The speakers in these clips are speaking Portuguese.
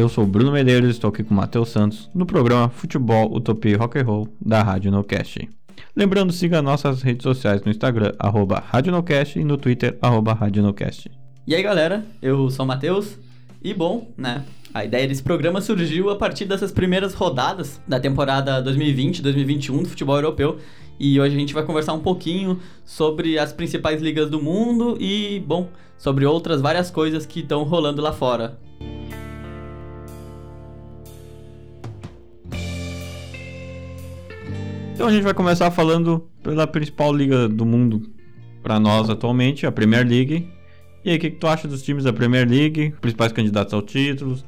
eu sou Bruno Medeiros e estou aqui com o Matheus Santos no programa Futebol, Utopia Rock and Roll da Rádio NoCast. Lembrando, siga nossas redes sociais no Instagram, arroba Rádio NoCast e no Twitter, arroba Rádio NoCast. E aí galera, eu sou o Matheus e bom, né, a ideia desse programa surgiu a partir dessas primeiras rodadas da temporada 2020-2021 do futebol europeu e hoje a gente vai conversar um pouquinho sobre as principais ligas do mundo e, bom, sobre outras várias coisas que estão rolando lá fora. Então a gente vai começar falando pela principal liga do mundo para nós atualmente, a Premier League. E aí, o que, que, tu acha dos times da Premier League, principais candidatos ao título?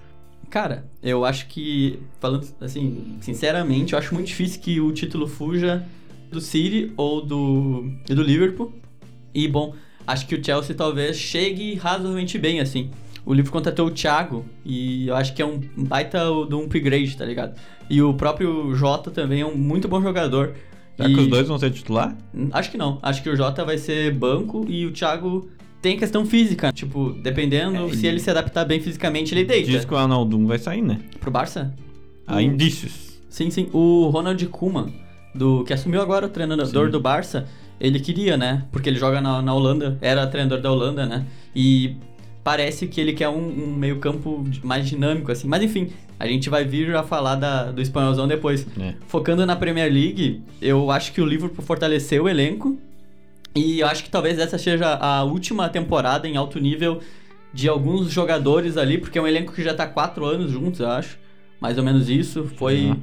Cara, eu acho que, falando assim, sinceramente, eu acho muito difícil que o título fuja do City ou do, do Liverpool. E, bom, acho que o Chelsea talvez chegue razoavelmente bem, assim. O Liverpool contratou o Thiago e eu acho que é um baita de um upgrade, tá ligado? E o próprio Jota também é um muito bom jogador. Será e... que os dois vão ser titular? Acho que não. Acho que o Jota vai ser banco e o Thiago tem questão física. Tipo, dependendo é, se ele se adaptar bem fisicamente, ele deita. Diz que o Arnaldum vai sair, né? Pro Barça? Há o... indícios. Sim, sim. O Ronald Koeman, do, que assumiu agora o treinador sim. do Barça, ele queria, né? Porque ele joga na, na Holanda, era treinador da Holanda, né? E parece que ele quer um, um meio campo mais dinâmico, assim. Mas enfim, a gente vai vir a falar da, do espanholzão depois. É. Focando na Premier League, eu acho que o Liverpool fortaleceu o elenco. E eu acho que talvez essa seja a última temporada em alto nível de alguns jogadores ali, porque é um elenco que já tá quatro anos juntos, eu acho. Mais ou menos isso. Foi.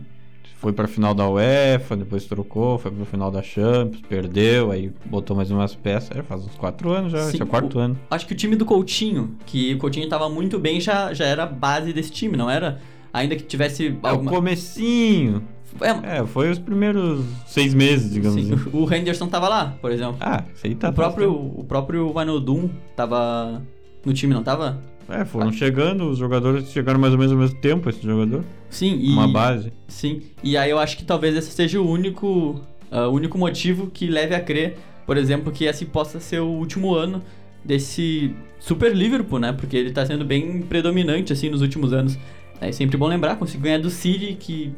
Foi pra final da UEFA, depois trocou, foi pra final da Champions, perdeu, aí botou mais umas peças. É, faz uns quatro anos já, Sim, esse é o quarto o, ano. Acho que o time do Coutinho, que o Coutinho tava muito bem, já, já era a base desse time, não era? Ainda que tivesse. É alguma... o comecinho. É, é, foi os primeiros seis meses, digamos Sim, assim. O Henderson tava lá, por exemplo. Ah, sei tá. O próprio, o próprio Vanodum tava no time, não tava? É, foram chegando, os jogadores chegaram mais ou menos ao mesmo tempo, esse jogador. Sim, e. Uma base. Sim. E aí eu acho que talvez esse seja o único, uh, único motivo que leve a crer, por exemplo, que esse possa ser o último ano desse Super Liverpool, né? Porque ele tá sendo bem predominante, assim, nos últimos anos. É sempre bom lembrar, conseguiu ganhar do City, que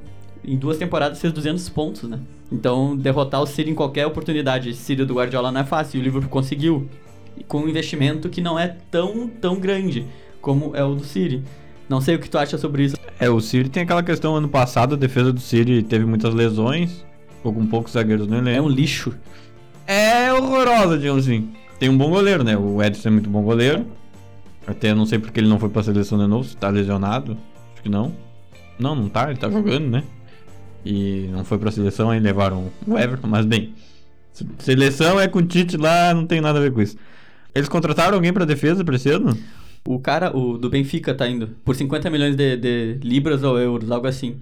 em duas temporadas fez 200 pontos, né? Então, derrotar o City em qualquer oportunidade, esse City do Guardiola não é fácil, e o Liverpool conseguiu com um investimento que não é tão, tão grande como é o do City. Não sei o que tu acha sobre isso. É, o City tem aquela questão, ano passado a defesa do City teve muitas lesões, ficou com poucos zagueiros no elenco. É um lixo. É horrorosa, digamos assim. Tem um bom goleiro, né? O Edson é muito bom goleiro. Até não sei porque ele não foi pra seleção de novo, se tá lesionado. Acho que não. Não, não tá, ele tá jogando, né? E não foi pra seleção, aí levaram o Everton, mas bem. Seleção é com o Tite lá, não tem nada a ver com isso. Eles contrataram alguém pra defesa pra esse ano? O cara, o do Benfica tá indo por 50 milhões de, de libras ou euros, algo assim.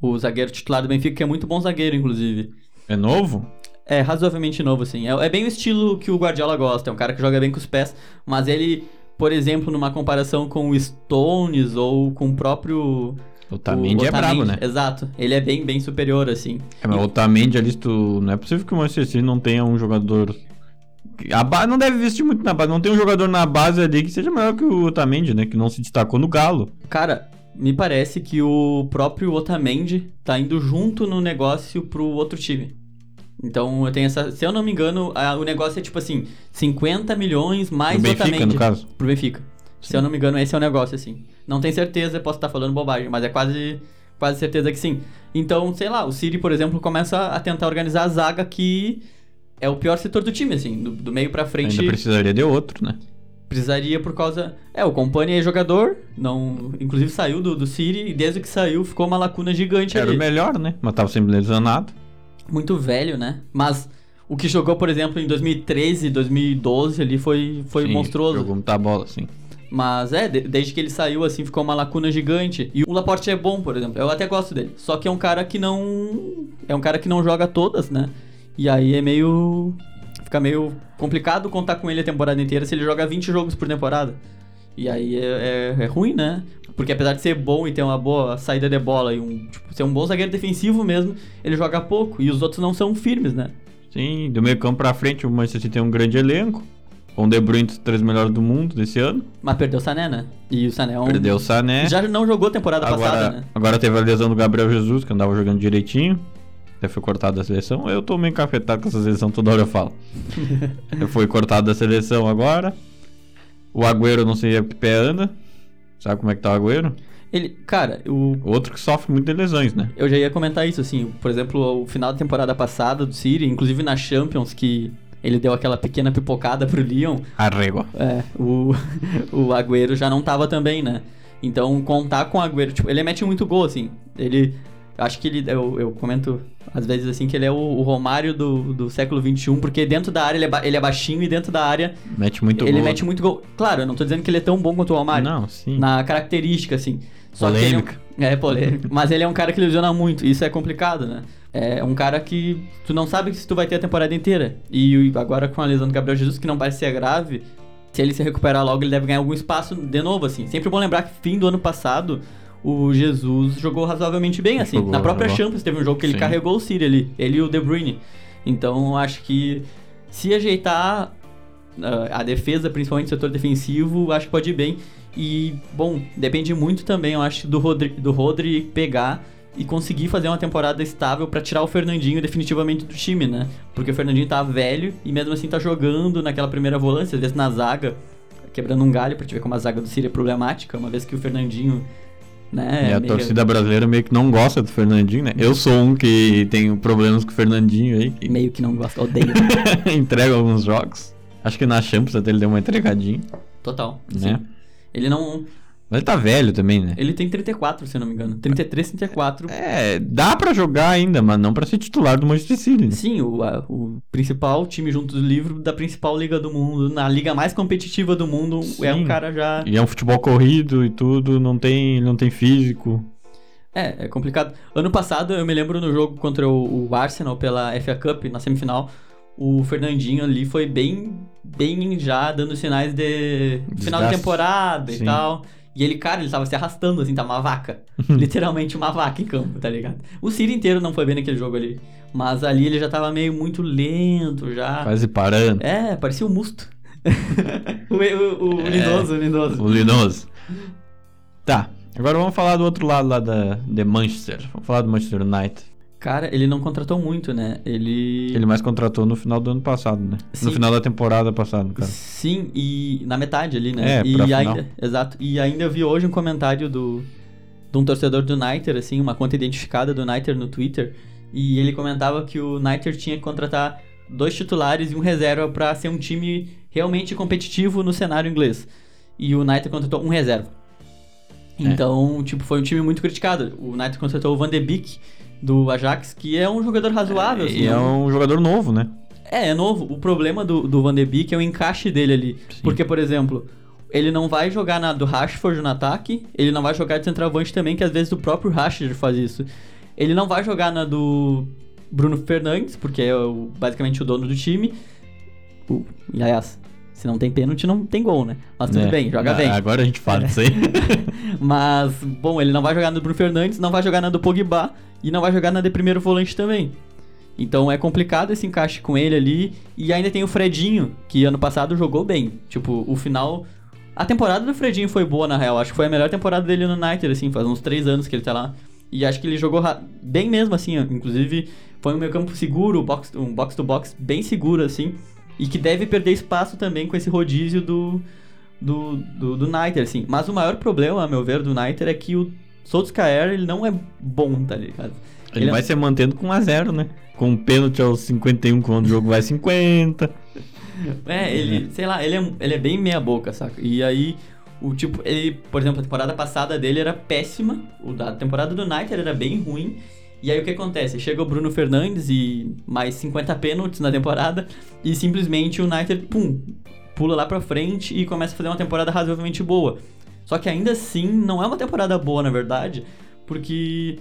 O zagueiro titular do Benfica, que é muito bom zagueiro, inclusive. É novo? É, razoavelmente novo, assim. É, é bem o estilo que o Guardiola gosta. É um cara que joga bem com os pés, mas ele, por exemplo, numa comparação com o Stones ou com o próprio o Otamendi é brabo, né? Exato. Ele é bem, bem superior, assim. É, mas e... o Otamendi ali, tu... não é possível que o Manchester City não tenha um jogador... A base não deve investir muito na base. Não tem um jogador na base ali que seja maior que o Otamendi, né? Que não se destacou no Galo. Cara, me parece que o próprio Otamendi tá indo junto no negócio pro outro time. Então eu tenho essa. Se eu não me engano, a, o negócio é tipo assim: 50 milhões mais pro Benfica, Otamendi. no caso. Pro Benfica. Se eu não me engano, esse é o negócio, assim. Não tenho certeza, posso estar falando bobagem, mas é quase, quase certeza que sim. Então, sei lá, o City, por exemplo, começa a tentar organizar a zaga que é o pior setor do time, assim, do, do meio pra frente. Ainda precisaria de outro, né? Precisaria por causa. É, o Company é jogador, não. Inclusive saiu do, do City e desde que saiu ficou uma lacuna gigante Era ali. Era o melhor, né? Mas tava sempre lesionado. Muito velho, né? Mas o que jogou, por exemplo, em 2013, 2012 ali foi, foi sim, monstruoso. Jogou muita bola, sim. Mas é, desde que ele saiu, assim, ficou uma lacuna gigante. E o Laporte é bom, por exemplo. Eu até gosto dele. Só que é um cara que não. É um cara que não joga todas, né? E aí é meio. Fica meio complicado contar com ele a temporada inteira se ele joga 20 jogos por temporada. E aí é, é, é ruim, né? Porque apesar de ser bom e ter uma boa saída de bola e um, tipo, ser um bom zagueiro defensivo mesmo, ele joga pouco. E os outros não são firmes, né? Sim, do meio campo pra frente o Manchester City tem um grande elenco. Com o De Bruyne, os três melhores do mundo desse ano. Mas perdeu o Sané, né? E o Sané é um... Perdeu o Sané. Já não jogou temporada agora, passada, né? agora teve a lesão do Gabriel Jesus, que andava jogando direitinho. Até foi cortado da seleção. Eu tô meio encafetado com essa seleção, toda hora eu falo. foi cortado da seleção agora. O Agüero, não sei a que pé anda. Sabe como é que tá o Agüero? Ele, cara, o... Outro que sofre muito de lesões, né? Eu já ia comentar isso, assim. Por exemplo, o final da temporada passada do City, inclusive na Champions, que ele deu aquela pequena pipocada pro Lyon. Arrego. É, o, o Agüero já não tava também, né? Então, contar com o Agüero, tipo, ele mete muito gol, assim. Ele. Acho que ele. Eu, eu comento às vezes assim que ele é o, o Romário do, do século XXI, porque dentro da área ele é, ba- ele é baixinho e dentro da área Mete muito ele gol. mete muito gol. Claro, eu não tô dizendo que ele é tão bom quanto o Romário. Não, sim. Na característica, assim. Só Polêmica. Que ele é, um- é polêmica. Mas ele é um cara que lesiona muito. Isso é complicado, né? É um cara que tu não sabe se tu vai ter a temporada inteira. E agora com a lesão do Gabriel Jesus, que não parece ser grave, se ele se recuperar logo, ele deve ganhar algum espaço de novo, assim. Sempre bom lembrar que fim do ano passado, o Jesus jogou razoavelmente bem, assim. Jogou, Na própria jogou. Champions teve um jogo que ele Sim. carregou o City ali. Ele e o De Bruyne. Então, acho que se ajeitar ah, a defesa, principalmente o setor defensivo, acho que pode ir bem. E, bom, depende muito também, eu acho, do Rodri, do Rodri pegar e conseguir fazer uma temporada estável pra tirar o Fernandinho definitivamente do time, né? Porque o Fernandinho tá velho e mesmo assim tá jogando naquela primeira volância, às vezes na zaga, quebrando um galho pra te ver como a zaga do City é problemática, uma vez que o Fernandinho, né? e a meio- torcida brasileira meio que não gosta do Fernandinho, né? Eu sou um que tem problemas com o Fernandinho aí, que meio que não gosta, odeia. entrega alguns jogos. Acho que na Champions até ele deu uma entregadinha, Total. né? sim. Ele não. Mas ele tá velho também, né? Ele tem 34, se eu não me engano. 33, 34. É, dá pra jogar ainda, mas não pra ser titular do Manchester City. né? Sim, o, a- o principal time junto do livro da principal liga do mundo, na liga mais competitiva do mundo, é um Sim. cara já. E é um futebol corrido e tudo, não tem, não tem físico. É, é complicado. Ano passado, eu me lembro no jogo contra o, o Arsenal pela FA Cup, na semifinal, o Fernandinho ali foi bem, bem já dando sinais de final de Desgaste. temporada e Sim. tal. E ele, cara, ele tava se arrastando, assim, tá uma vaca. Literalmente uma vaca em campo, tá ligado? O City inteiro não foi bem naquele jogo ali. Mas ali ele já tava meio muito lento, já. Quase parando. É, parecia o Musto. o, o, o É. lindoso, o lindoso. O Linoso. Tá, agora vamos falar do outro lado lá da, de Manchester. Vamos falar do Manchester United. Cara, ele não contratou muito, né? Ele. Ele mais contratou no final do ano passado, né? Sim. No final da temporada passada, cara. Sim, e na metade ali, né? É, e pra final. ainda, exato. E ainda vi hoje um comentário do de um torcedor do Niter, assim, uma conta identificada do Niter no Twitter, e ele comentava que o Niter tinha que contratar dois titulares e um reserva pra ser um time realmente competitivo no cenário inglês. E o Niter contratou um reserva. É. Então, tipo, foi um time muito criticado. O Niter contratou o Van de Beek do Ajax, que é um jogador razoável, assim. E é um- um jogador novo, né? é, é novo. O problema do, do Van de Beek é o encaixe dele ali. Sim. Porque, por exemplo, ele não vai jogar na do Rashford no ataque, ele não vai jogar de centroavante também, que às vezes o próprio Rashford faz isso. Ele não vai jogar na do Bruno Fernandes, porque é o- basicamente o dono do time. O, e aliás, se não tem pênalti, não tem gol, né? Mas tudo É. bem, joga Ah, bem. Agora a gente fala É. disso aí. Mas, bom, ele não vai jogar no Bruno Fernandes, não vai jogar na do Pogba e não vai jogar na de primeiro volante também. Então é complicado esse encaixe com ele ali. E ainda tem o Fredinho, que ano passado jogou bem. Tipo, o final. A temporada do Fredinho foi boa, na real. Acho que foi a melhor temporada dele no United, assim, faz uns três anos que ele tá lá. E acho que ele jogou bem mesmo, assim. Inclusive, foi um meio campo seguro, box, um box-to-box bem seguro, assim. E que deve perder espaço também com esse rodízio do, do, do, do Niter, assim. Mas o maior problema, a meu ver, do Niter é que o Solskjaer, ele não é bom, tá ligado? Ele, Ele é- vai se mantendo com 1x0, né? Com um pênalti aos 51, quando o jogo vai 50. É, ele, sei lá, ele é, ele é bem meia boca, saca? E aí, o tipo, ele, por exemplo, a temporada passada dele era péssima, o da temporada do Niter era bem ruim. E aí o que acontece? Chega o Bruno Fernandes e mais 50 pênaltis na temporada e simplesmente o Niter, pum, pula lá pra frente e começa a fazer uma temporada razoavelmente boa. Só que ainda assim não é uma temporada boa, na verdade, porque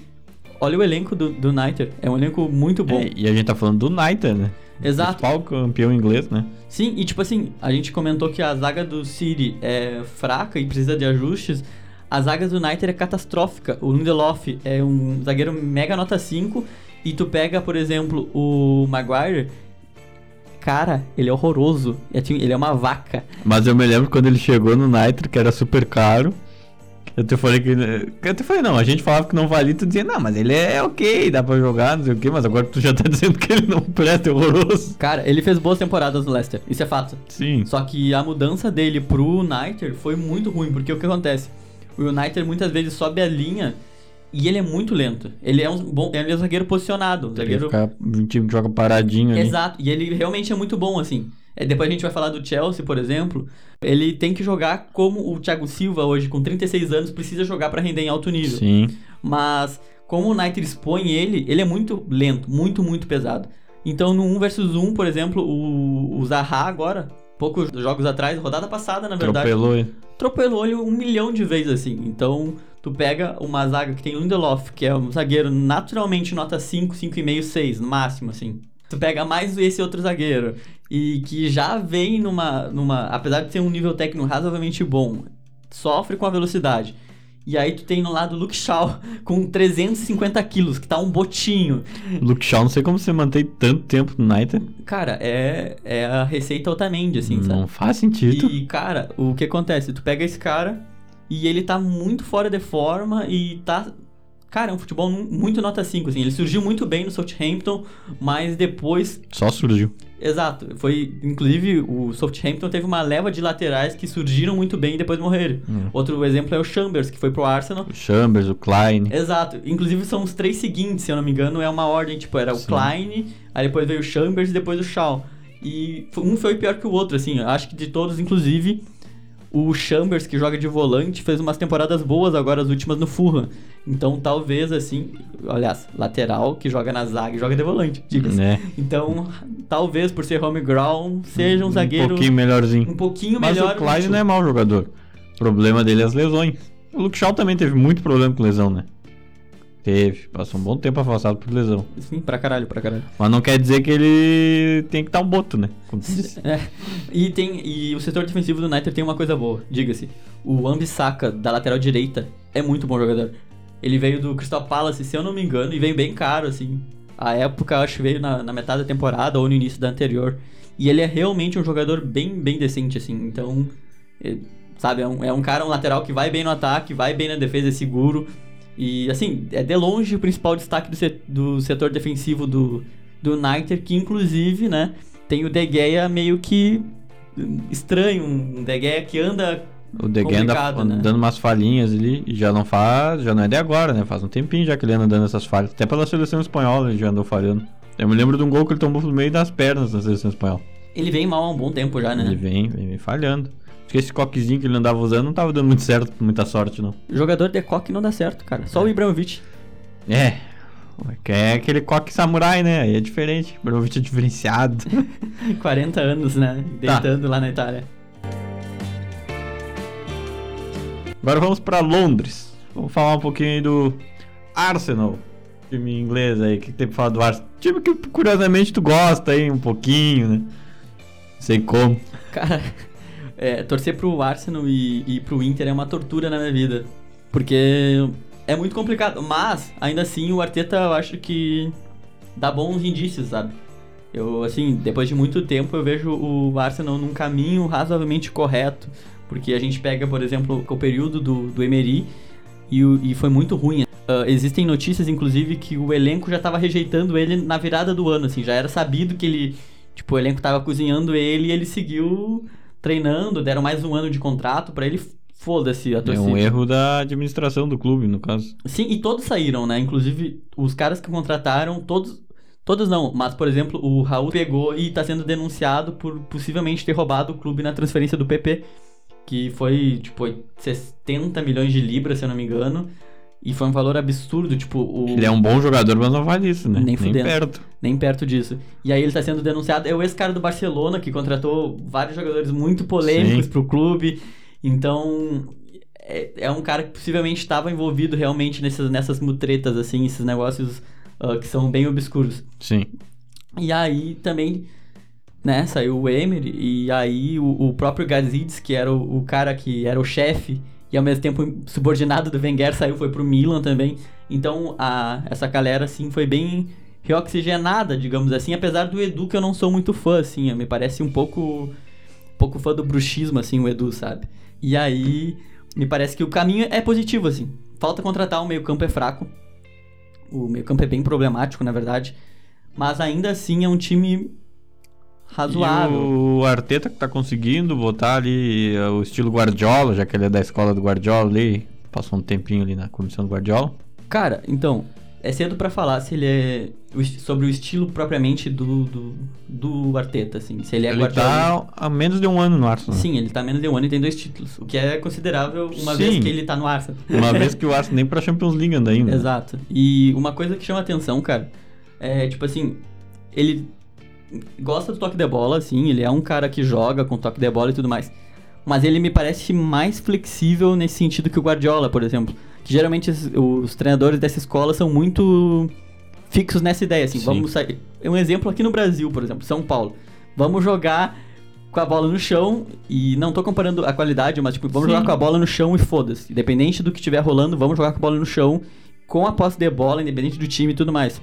olha o elenco do, do Niter, é um elenco muito bom. É, e a gente tá falando do United, né? Exato. Principal campeão inglês, né? Sim, e tipo assim, a gente comentou que a zaga do City é fraca e precisa de ajustes. A zaga do United é catastrófica. O Lindelof é um zagueiro mega nota 5. E tu pega, por exemplo, o Maguire. Cara, ele é horroroso. Ele é uma vaca. Mas eu me lembro quando ele chegou no Nitro, que era super caro. Eu te falei que. Eu te falei, não, a gente falava que não valia, tu dizia, não, mas ele é ok, dá pra jogar, não sei o quê, mas agora tu já tá dizendo que ele não presta, é horroroso. Cara, ele fez boas temporadas no Leicester, isso é fato. Sim. Só que a mudança dele pro United foi muito ruim, porque o que acontece? O United muitas vezes sobe a linha e ele é muito lento. Ele é um bom, ele é um zagueiro posicionado. Um zagueiro... Ficar, um time que joga paradinho ali. Exato, e ele realmente é muito bom, assim. É, depois a gente vai falar do Chelsea, por exemplo. Ele tem que jogar como o Thiago Silva hoje, com 36 anos, precisa jogar para render em alto nível. Sim. Mas como o United expõe ele, ele é muito lento, muito, muito pesado. Então no 1 versus 1, por exemplo, o, o Zaha agora, poucos jogos atrás, rodada passada, na verdade. Atropelou ele. Atropelou ele um milhão de vezes, assim. Então, tu pega uma zaga que tem o Lindelof, que é um zagueiro naturalmente nota 5, 5,5, 6, no máximo, assim. Tu pega mais esse outro zagueiro e que já vem numa, numa. Apesar de ter um nível técnico razoavelmente bom, sofre com a velocidade. E aí tu tem no lado Luke Shaw com 350 quilos, que tá um botinho. Luke Shaw, não sei como você mantém tanto tempo no United. Cara, é, é a receita Otamendi, assim, não sabe? Não faz sentido. E, cara, o que acontece? Tu pega esse cara e ele tá muito fora de forma e tá Cara, é um futebol muito nota 5, assim. Ele surgiu muito bem no Southampton, mas depois. Só surgiu. Exato. Foi. Inclusive, o Southampton teve uma leva de laterais que surgiram muito bem e depois morreram. Hum. Outro exemplo é o Chambers, que foi pro Arsenal. O Chambers, o Klein. Exato. Inclusive, são os três seguintes, se eu não me engano, é uma ordem. Tipo, era o Sim. Klein, aí depois veio o Chambers e depois o Shaw. E um foi pior que o outro, assim. Acho que de todos, inclusive. O Chambers, que joga de volante, fez umas temporadas boas agora, as últimas no Fulham. Então, talvez, assim, aliás, lateral que joga na zaga e joga de volante, diga-se. É. Então, talvez por ser home ground, seja um zagueiro. Um pouquinho melhorzinho. Um pouquinho Mas melhor. Mas o Clyde não é mau jogador. O problema dele é as lesões. O Luke Shaw também teve muito problema com lesão, né? Teve, passou um bom tempo afastado por lesão. Sim, pra caralho, pra caralho. Mas não quer dizer que ele tem que estar um boto, né? É. E, tem, e o setor defensivo do United tem uma coisa boa, diga-se. O Ambisaka, da lateral direita, é muito bom jogador. Ele veio do Crystal Palace, se eu não me engano, e veio bem caro, assim. A época, acho que veio na, na metade da temporada ou no início da anterior. E ele é realmente um jogador bem, bem decente, assim. Então, é, sabe, é um, é um cara, um lateral que vai bem no ataque, vai bem na defesa, é seguro. E, assim, é de longe o principal destaque do, set, do setor defensivo do, do United, que inclusive, né, tem o De Gea meio que estranho, um De Gea que anda o De Gea anda né? dando umas falhinhas ali e já não faz, já não é de agora, né? Faz um tempinho já que ele anda dando essas falhas. Até pela seleção espanhola ele já andou falhando. Eu me lembro de um gol que ele tomou no meio das pernas na seleção espanhola. Ele vem mal há um bom tempo já, né? Ele vem, vem, vem falhando. Acho que esse coquezinho que ele andava usando não tava dando muito certo, muita sorte, não. Jogador de coque não dá certo, cara. Só é. o Ibrahimovic. É. É aquele coque samurai, né? Aí é diferente. Ibrahimovic é diferenciado. 40 anos, né? Tá. Deitando tá. lá na Itália. Agora vamos para Londres. Vamos falar um pouquinho do Arsenal. Time inglês aí. O que tem pra falar do Arsenal? Time que curiosamente tu gosta aí um pouquinho, né? Sei como. Cara, é, torcer pro Arsenal e, e pro Inter é uma tortura na minha vida. Porque é muito complicado. Mas, ainda assim, o Arteta eu acho que dá bons indícios, sabe? Eu, assim, depois de muito tempo, eu vejo o Arsenal num caminho razoavelmente correto. Porque a gente pega, por exemplo, o período do, do Emery e, e foi muito ruim. Uh, existem notícias, inclusive, que o elenco já estava rejeitando ele na virada do ano, assim. Já era sabido que ele... Tipo, o elenco estava cozinhando ele e ele seguiu treinando, deram mais um ano de contrato para ele. Foda-se a torcida. É um erro da administração do clube, no caso. Sim, e todos saíram, né? Inclusive, os caras que contrataram, todos. Todos não, mas por exemplo, o Raul pegou e tá sendo denunciado por possivelmente ter roubado o clube na transferência do PP, que foi tipo 70 milhões de libras, se eu não me engano. E foi um valor absurdo, tipo, o... Ele é um bom jogador, mas não vale isso, né? Nem, nem perto. Nem perto disso. E aí ele tá sendo denunciado. É o ex-cara do Barcelona, que contratou vários jogadores muito polêmicos Sim. pro clube. Então, é, é um cara que possivelmente estava envolvido realmente nessas, nessas mutretas, assim, esses negócios uh, que são bem obscuros. Sim. E aí também, né, saiu o Emery, e aí o, o próprio Gazidis, que era o, o cara que era o chefe e ao mesmo tempo subordinado do Wenger saiu foi pro Milan também. Então a, essa galera assim foi bem reoxigenada, digamos assim, apesar do Edu que eu não sou muito fã, assim, me parece um pouco pouco fã do bruxismo, assim, o Edu, sabe? E aí, me parece que o caminho é positivo, assim. Falta contratar, o meio campo é fraco, o meio campo é bem problemático, na verdade, mas ainda assim é um time razoável. E o Arteta que tá conseguindo botar ali eh, o estilo Guardiola, já que ele é da escola do Guardiola ali, passou um tempinho ali na comissão do Guardiola. Cara, então, é cedo pra falar se ele é sobre o estilo propriamente do, do, do Arteta, assim. Se ele é ele Guardiola. tá há menos de um ano no Arsenal. Sim, ele tá menos de um ano e tem dois títulos, o que é considerável uma Sim. vez que ele tá no Arsenal. Uma vez que o Arsenal nem pra Champions League anda ainda. Exato. E uma coisa que chama atenção, cara, é tipo assim, ele gosta do toque de bola, assim, ele é um cara que joga com toque de bola e tudo mais. Mas ele me parece mais flexível nesse sentido que o Guardiola, por exemplo. Que geralmente os, os treinadores dessa escola são muito fixos nessa ideia, assim, Sim. vamos sair. Um exemplo aqui no Brasil, por exemplo, São Paulo. Vamos jogar com a bola no chão e não tô comparando a qualidade, mas tipo, vamos Sim. jogar com a bola no chão e foda-se. Independente do que estiver rolando, vamos jogar com a bola no chão com a posse de bola, independente do time e tudo mais.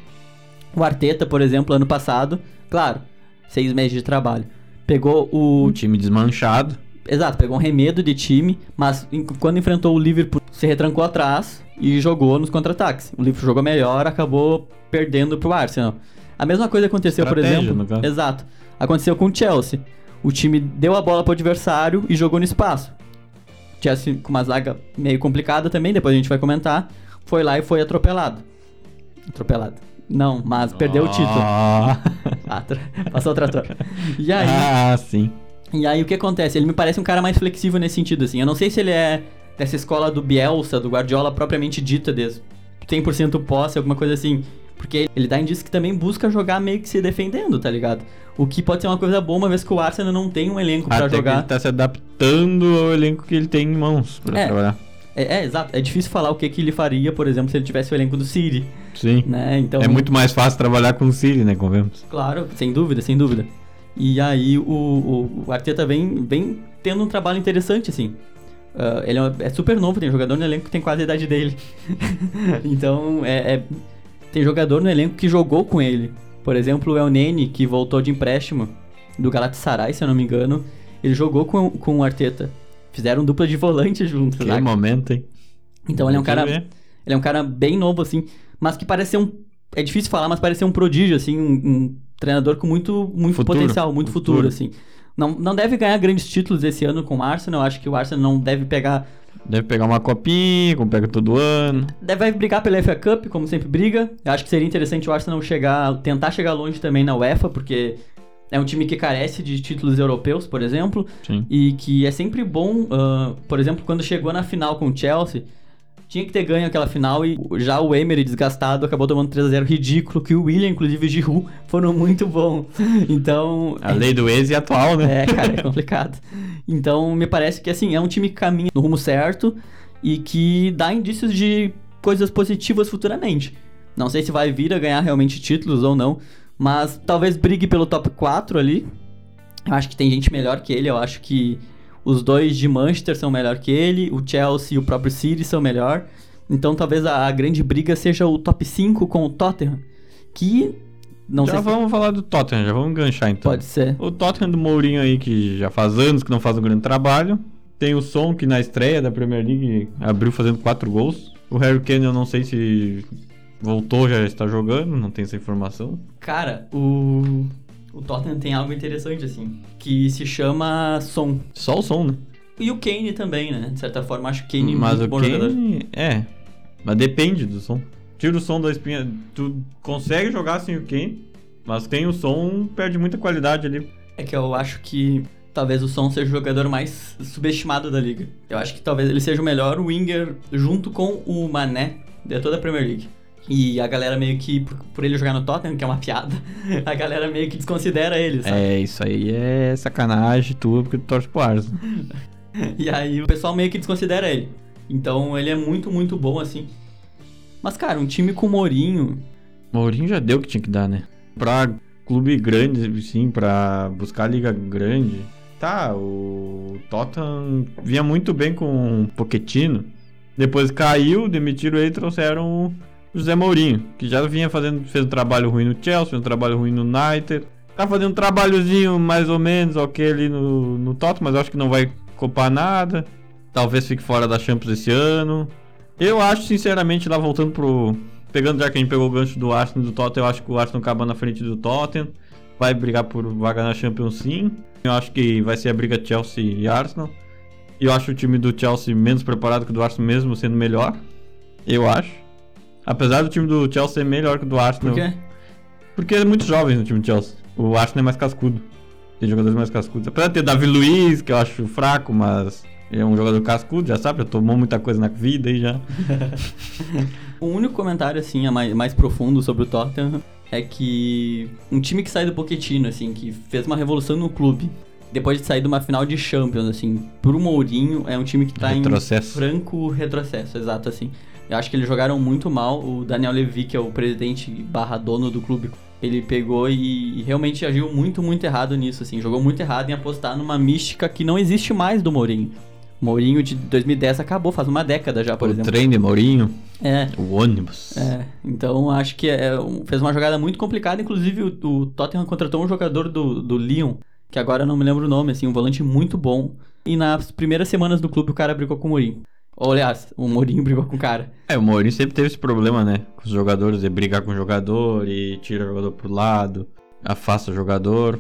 O Arteta, por exemplo, ano passado, claro, seis meses de trabalho. Pegou o. O time desmanchado. Exato, pegou um remedo de time, mas em- quando enfrentou o Liverpool, se retrancou atrás e jogou nos contra-ataques. O Liverpool jogou melhor, acabou perdendo pro Arsenal. A mesma coisa aconteceu, por exemplo. Exato. Aconteceu com o Chelsea. O time deu a bola pro adversário e jogou no espaço. Chelsea com uma zaga meio complicada também, depois a gente vai comentar. Foi lá e foi atropelado. Atropelado. Não, mas perdeu o título. Ah, Ah, passou o trator. E aí, ah, sim. e aí o que acontece? Ele me parece um cara mais flexível nesse sentido, assim. Eu não sei se ele é dessa escola do Bielsa, do Guardiola propriamente dita, de 100% posse, alguma coisa assim. Porque ele dá indício que também busca jogar meio que se defendendo, tá ligado? O que pode ser uma coisa boa, uma vez que o Arsenal não tem um elenco pra Até que jogar. ele tá se adaptando ao elenco que ele tem em mãos pra É. trabalhar. É, é, exato. É difícil falar o que, que ele faria, por exemplo, se ele tivesse o elenco do City, Sim. né? Então, É muito mais fácil trabalhar com o City, né? Convenhamos. Claro, sem dúvida, sem dúvida. E aí o, o, o Arteta vem, vem tendo um trabalho interessante, assim. Ah, ele é, é super novo, tem jogador no elenco que tem quase a idade dele. então, é, é- tem jogador no elenco que jogou com ele. Por exemplo, o El Nene, que voltou de empréstimo do Galatasaray, se eu não me engano. Ele jogou com, com o Arteta. Fizeram dupla de volante juntos. Que né? momento, hein? Então ele é um cara ver. ele é um cara bem novo, assim, mas que parece ser um. É difícil falar, mas parece ser um prodígio, assim, um, um treinador com muito, muito Futuro. potencial, muito futuro, Futuro. assim. Não, não deve ganhar grandes títulos esse ano com o Arsenal. Eu acho que o Arsenal não deve pegar. Deve pegar uma copinha, como pega todo ano. Deve brigar pela FA Cup, como sempre briga. Eu acho que seria interessante o Arsenal chegar, tentar chegar longe também na UEFA, porque é um time que carece de títulos europeus, por exemplo. Sim. E que é sempre bom, ah, por exemplo, quando chegou na final com o Chelsea, tinha que ter ganho aquela final e já o Emery desgastado acabou tomando 3x0 ridículo, que o William, inclusive o Giroud, foram muito bons. Então, A lei do ex e atual, né? é, cara, é complicado. Então, me parece que assim, é um time que caminha no rumo certo e que dá indícios de coisas positivas futuramente. Não sei se vai vir a ganhar realmente títulos ou não, mas talvez brigue pelo top 4 ali. Eu acho que tem gente melhor que ele, eu acho que os dois de Manchester são melhor que ele, o Chelsea e o próprio City são melhor. Então talvez a, a grande briga seja o top 5 com o Tottenham, que não já se vamos falar do Tottenham, já vamos enganchar então. pode ser. O Tottenham do Mourinho aí, que já faz anos que não faz um grande trabalho. Tem o Son, que na estreia da Premier League abriu fazendo 4 gols. O Harry Kane, eu não sei se voltou, já está jogando, não tenho essa informação. Cara, o. O Tottenham tem algo interessante, assim, que se chama som. Só o Son, né? E o Kane também, né? De certa forma, acho o Kane Mas muito o bom jogador. Kane, é. Mas depende do som. Tira o som da espinha. Tu consegue jogar sem o Kane, mas tem o som, perde muita qualidade ali. É que eu acho que talvez o Son seja o jogador mais subestimado da liga. Eu acho que talvez ele seja o melhor winger junto com o Mané de toda a Premier League. E a galera meio que, por, por ele jogar no Tottenham, que é uma piada, a galera meio que desconsidera ele, sabe? É, isso aí é sacanagem tua, porque tu torce pro Arsenal. E aí o pessoal meio que desconsidera ele. Então ele é muito, muito bom, assim. Mas, cara, um time com o Mourinho, Mourinho já deu o que tinha que dar, né? Pra clube grande, sim, pra buscar liga grande. Tá, o Tottenham vinha muito bem com o Pochettino. Depois caiu, demitiram ele e trouxeram o- José Mourinho, que já vinha fazendo, fez um trabalho ruim no Chelsea, fez um trabalho ruim no United. Tá fazendo um trabalhozinho mais ou menos, ok, ali no, no Tottenham, mas acho que não vai copar nada. Talvez fique fora da Champions esse ano. Eu acho, sinceramente, lá voltando pro. Pegando já que a gente pegou o gancho do Arsenal e do Tottenham, eu acho que o Arsenal acaba na frente do Tottenham. Vai brigar por vaga na Champions sim. Eu acho que vai ser a briga Chelsea e Arsenal. Eu acho o time do Chelsea menos preparado que o do Arsenal mesmo sendo melhor. Eu acho. Apesar do time do Chelsea ser melhor que o do Arsenal. Por quê? Porque é muito jovem no time do Chelsea. O Arsenal é mais cascudo. Tem jogadores mais cascudos. Apesar de ter Davi Luiz, que eu acho fraco, mas ele é um jogador cascudo, já sabe, já tomou muita coisa na vida aí já. o único comentário, assim, mais, mais profundo sobre o Tottenham é que um time que sai do Pochettino, assim, que fez uma revolução no clube, depois de sair de uma final de Champions, assim, pro Mourinho, é um time que tá retrocesso. em franco retrocesso, exato, assim. Eu acho que eles jogaram muito mal. O Daniel Levy, que é o presidente barra dono do clube, ele pegou e, e, realmente agiu muito, muito errado nisso, assim. Jogou muito errado em apostar numa mística que não existe mais do Mourinho. Mourinho de 2010 acabou, faz uma década já, por o exemplo. O trem de Mourinho. É. O ônibus. É. Então acho que é, fez uma jogada muito complicada. Inclusive, o, o, Tottenham contratou um jogador do, do Lyon, que agora não me lembro o nome, assim, um volante muito bom. E nas primeiras semanas do clube o cara brigou com o Mourinho. Ou, aliás, o Mourinho brigou com o cara. É, o Mourinho sempre teve esse problema, né? Com os jogadores, de brigar com o jogador e tira o jogador pro lado, afasta o jogador.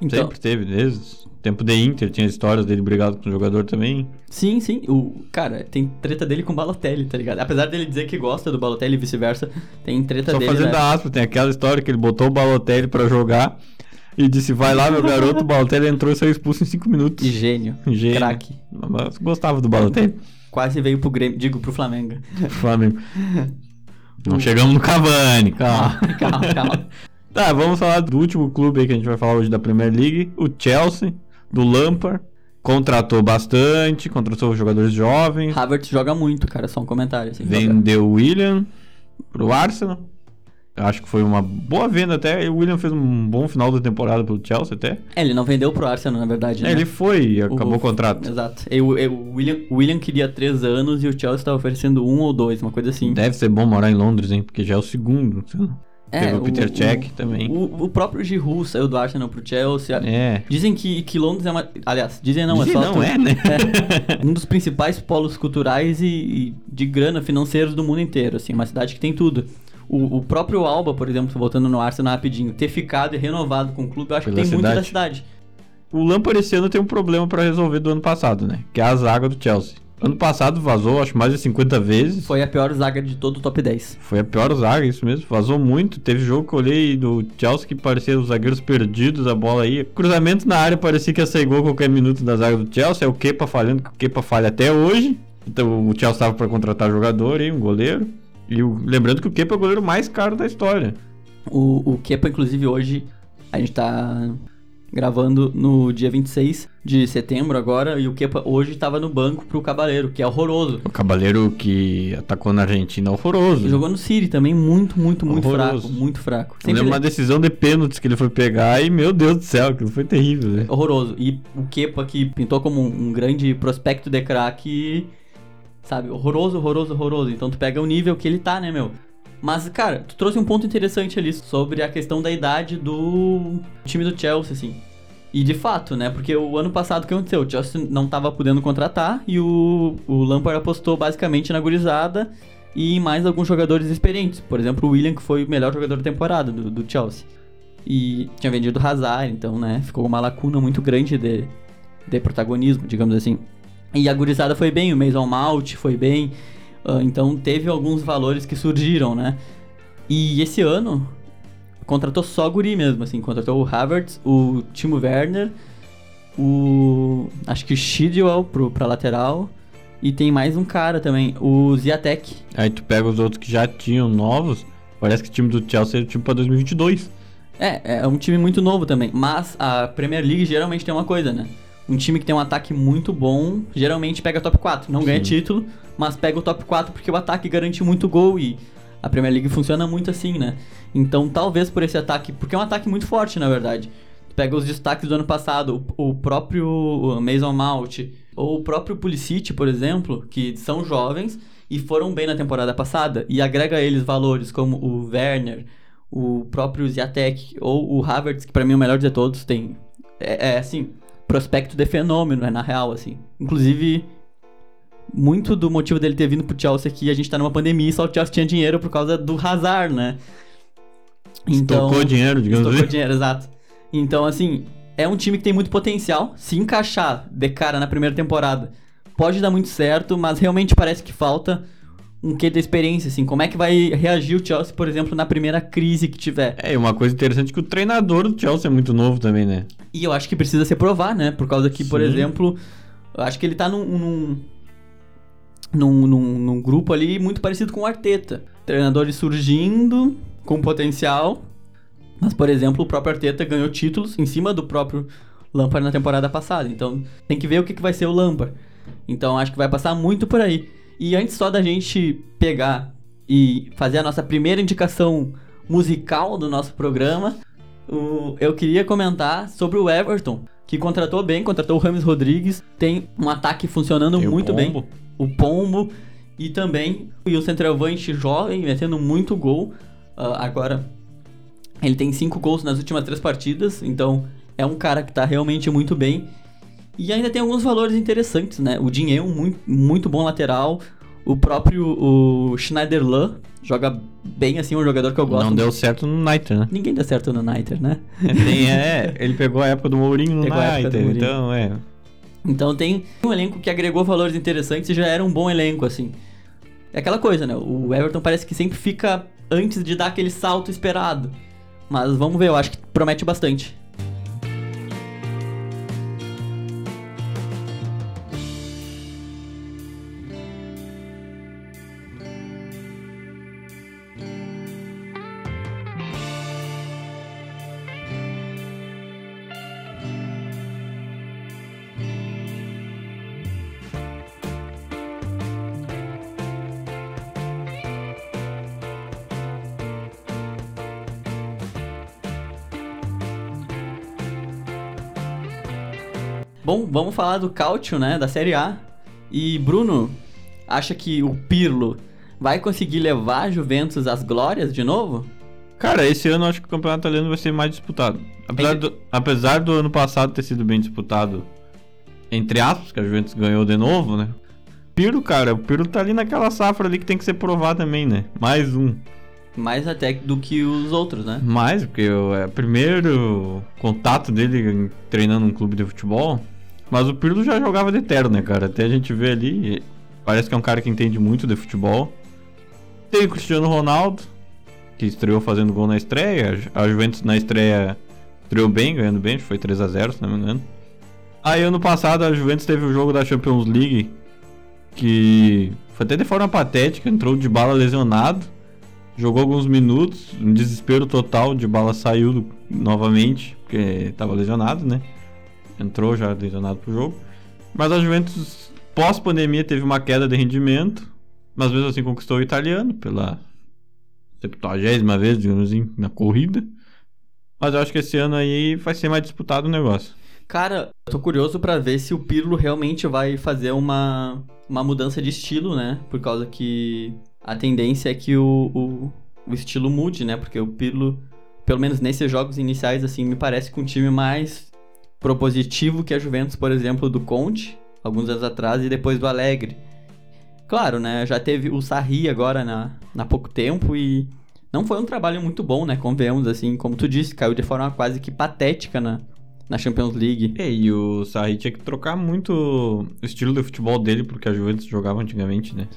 Então, sempre teve, desde o tempo de Inter, tinha histórias dele brigado com o jogador também. Sim, sim. O, cara, tem treta dele com o Balotelli, tá ligado? Apesar dele dizer que gosta do Balotelli e vice-versa, tem treta Só dele. Só fazendo né? aspas, tem aquela história que ele botou o Balotelli pra jogar. E disse, vai lá, meu garoto, o Balotelli entrou e saiu expulso em 5 minutos. E gênio. Gênio. Craque. Mas gostava do Balotelli. Quase veio pro Grêmio, digo, pro Flamengo. Flamengo. Não chegamos no Cavani, calma. calma, calma. tá, vamos falar do último clube aí que a gente vai falar hoje da Premier League, o Chelsea, do Lampard. Contratou bastante, contratou jogadores jovens. Havertz joga muito, cara, só um comentário. Assim, vendeu o William pro Arsenal. Acho que foi uma boa venda até. O William fez um bom final da temporada pelo Chelsea até. É, ele não vendeu pro Arsenal, na verdade. É, né? ele foi e acabou o, o contrato. Exato. E, o, o, William, o William queria três anos e o Chelsea estava oferecendo um ou dois, uma coisa assim. Deve ser bom morar em Londres, hein? Porque já é o segundo. É, Teve o Peter Cech também. O, o, próprio Giroud saiu do Arsenal pro Chelsea. É. Dizem que, que Londres é uma... Aliás, dizem não, dizem é só... não, é, né? É, um dos principais polos culturais e, e de grana financeiros do mundo inteiro, assim. Uma cidade que tem tudo. O, o, próprio Alba, por exemplo, voltando no Arsenal rapidinho, ter ficado e renovado com o clube, eu acho Pela que tem cidade. muito da cidade. O Lampard esse ano tem um problema para resolver do ano passado, né? Que é a zaga do Chelsea. Ano passado vazou, acho, mais de 50 vezes. Foi a pior zaga de todo o top 10. Foi a pior zaga, isso mesmo. Vazou muito. Teve jogo que eu olhei do Chelsea que parecia os zagueiros perdidos, a bola aí. Cruzamento na área parecia que ia sair gol qualquer minuto da zaga do Chelsea. É o Kepa falhando, que o Kepa falha até hoje. Então o Chelsea estava para contratar jogador aí, um goleiro. E o, lembrando que o Kepa é o goleiro mais caro da história. O, o Kepa, inclusive, hoje, a gente tá gravando no dia 26 de setembro agora, e o Kepa hoje tava no banco pro Cabaleiro, que é horroroso. O Cabaleiro que atacou na Argentina é horroroso. Jogou no City também, muito, muito, muito horroroso. fraco, muito fraco. Sempre lembro uma decisão de pênaltis que ele foi pegar e, meu Deus do céu, aquilo foi terrível. Né? Horroroso. E o Kepa que pintou como um grande prospecto de craque sabe? Horroroso, horroroso, horroroso. Então tu pega o nível que ele tá, né, meu? Mas, cara, tu trouxe um ponto interessante ali sobre a questão da idade do time do Chelsea, assim. E de fato, né? Porque o ano passado o que aconteceu? O Chelsea não tava podendo contratar e o, o Lampard apostou basicamente na gurizada e mais alguns jogadores experientes. Por exemplo, o William, que foi o melhor jogador da temporada do, do Chelsea. E tinha vendido o Hazard, então, né? Ficou uma lacuna muito grande de, de protagonismo, digamos assim. E a gurizada foi bem, o Mason Malt foi bem. Uh, então teve alguns valores que surgiram, né? E esse ano contratou só guri mesmo, assim, contratou o Havertz, o Timo Werner, o acho que o Shidwell pro pra lateral e tem mais um cara também, o Ziatek. Aí tu pega os outros que já tinham novos, parece que o time do Chelsea é o time para 2022. É, é um time muito novo também, mas a Premier League geralmente tem uma coisa, né? Um time que tem um ataque muito bom, geralmente pega top 4. Não Sim. ganha título, mas pega o top 4 porque o ataque garante muito gol e a Premier League funciona muito assim, né? Então, talvez por esse ataque, porque é um ataque muito forte, na verdade. Tu pega os destaques do ano passado, o, o próprio Mason Mount, ou o próprio Pulisic, por exemplo, que são jovens e foram bem na temporada passada e agrega a eles valores como o Werner, o próprio Ziatek ou o Havertz, que para mim é o melhor de todos, tem é, é assim, prospecto de fenômeno, é na real assim. Inclusive muito do motivo dele ter vindo pro Chelsea aqui, a gente tá numa pandemia e só o Chelsea tinha dinheiro por causa do Hazard, né? Então, estocou dinheiro, digamos estocou assim. dinheiro, exato. Então, assim, é um time que tem muito potencial. Se encaixar de cara na primeira temporada, pode dar muito certo, mas realmente parece que falta um quê da experiência, assim. Como é que vai reagir o Chelsea, por exemplo, na primeira crise que tiver? É, e uma coisa interessante é que o treinador do Chelsea é muito novo também, né? E eu acho que precisa se provar, né? Por causa que, Sim. por exemplo, eu acho que ele tá num, num num, num, num, grupo ali muito parecido com o Arteta. Treinadores surgindo com potencial. Mas, por exemplo, o próprio Arteta ganhou títulos em cima do próprio Lampard na temporada passada. Então, tem que ver o que, que vai ser o Lampard. Então, acho que vai passar muito por aí. E antes só da gente pegar e fazer a nossa primeira indicação musical do nosso programa, o, eu queria comentar sobre o Everton, que contratou bem, contratou o Rames Rodrigues, tem um ataque funcionando tem muito bem o Pombo e também o centroavante jovem, metendo muito gol. Uh, agora, ele tem cinco gols nas últimas três partidas, então é um cara que tá realmente muito bem. E ainda tem alguns valores interessantes, né? O Dinheiro, muito, muito bom lateral. O próprio o Schneiderlin joga bem assim, um jogador que eu gosto. Não deu certo no Niter, né? Ninguém deu certo no Niter, né? Tem, é, ele pegou a época do Mourinho no Niter, então é. Então tem um elenco que agregou valores interessantes e já era um bom elenco, assim. É aquela coisa, né? O Everton parece que sempre fica antes de dar aquele salto esperado. Mas vamos ver, eu acho que promete bastante. Bom, vamos falar do Cautio, né, da Série A. E Bruno, acha que o Pirlo vai conseguir levar a Juventus às glórias de novo? Cara, esse ano eu acho que o campeonato italiano vai ser mais disputado. Apesar, do, apesar do ano passado ter sido bem disputado, entre aspas, que a Juventus ganhou de novo, né? Pirlo, cara, o Pirlo tá ali naquela safra ali que tem que ser provado também, né? Mais um. Mais até do que os outros, né? Mais, porque é o primeiro contato dele treinando um clube de futebol. Mas o Pirlo já jogava de eterno, né, cara? Até a gente vê ali, parece que é um cara que entende muito de futebol. Tem o Cristiano Ronaldo, que estreou fazendo gol na estreia. A Juventus na estreia estreou bem, ganhando bem, foi 3 a 0 se não me engano. Aí ano passado a Juventus teve o jogo da Champions League, que foi até de forma patética, entrou de bala lesionado, jogou alguns minutos, um desespero total, de bala saiu novamente, porque estava lesionado, né? Entrou já lesionado pro jogo. Mas a Juventus, pós-pandemia, teve uma queda de rendimento, mas mesmo assim conquistou o italiano pela 70 vez, digamos assim, na corrida. Mas eu acho que esse ano aí vai ser mais disputado o negócio. Cara, eu tô curioso para ver se o Pirlo realmente vai fazer uma, uma mudança de estilo, né? Por causa que a tendência é que o, o, o estilo mude, né? Porque o Pirlo, pelo menos nesses jogos iniciais, assim, me parece com um time mais propositivo que a Juventus, por exemplo, do Conte, alguns anos atrás, e depois do Alegre. Claro, né? Já teve o Sarri agora na, na pouco tempo e não foi um trabalho muito bom, né? Convenhamos, assim, como tu disse, caiu de forma quase que patética na, na Champions League. É, e o Sarri tinha que trocar muito o estilo de futebol dele, porque a Juventus jogava antigamente, né?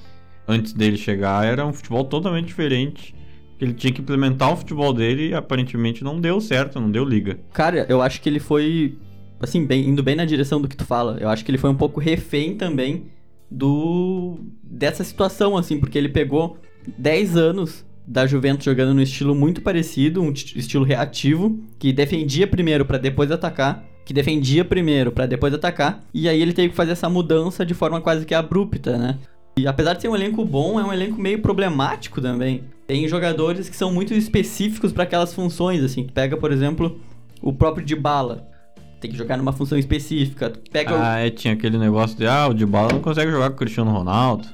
Antes dele chegar, era um futebol totalmente diferente. Ele tinha que implementar o futebol dele e aparentemente não deu certo, não deu liga. Cara, eu acho que ele foi assim, bem, indo bem na direção do que tu fala. Eu acho que ele foi um pouco refém também do dessa situação, assim, porque ele pegou 10 anos da Juventus jogando no estilo muito parecido, um estilo reativo, que defendia primeiro para depois atacar, que defendia primeiro para depois atacar, e aí ele teve que fazer essa mudança de forma quase que abrupta, né? E apesar de ser um elenco bom, é um elenco meio problemático também. Tem jogadores que são muito específicos para aquelas funções, assim. Pega, por exemplo, o próprio Dybala tem que jogar numa função específica. pega ah, o... é, tinha aquele negócio de, ah, o Dybala não consegue jogar com o Cristiano Ronaldo.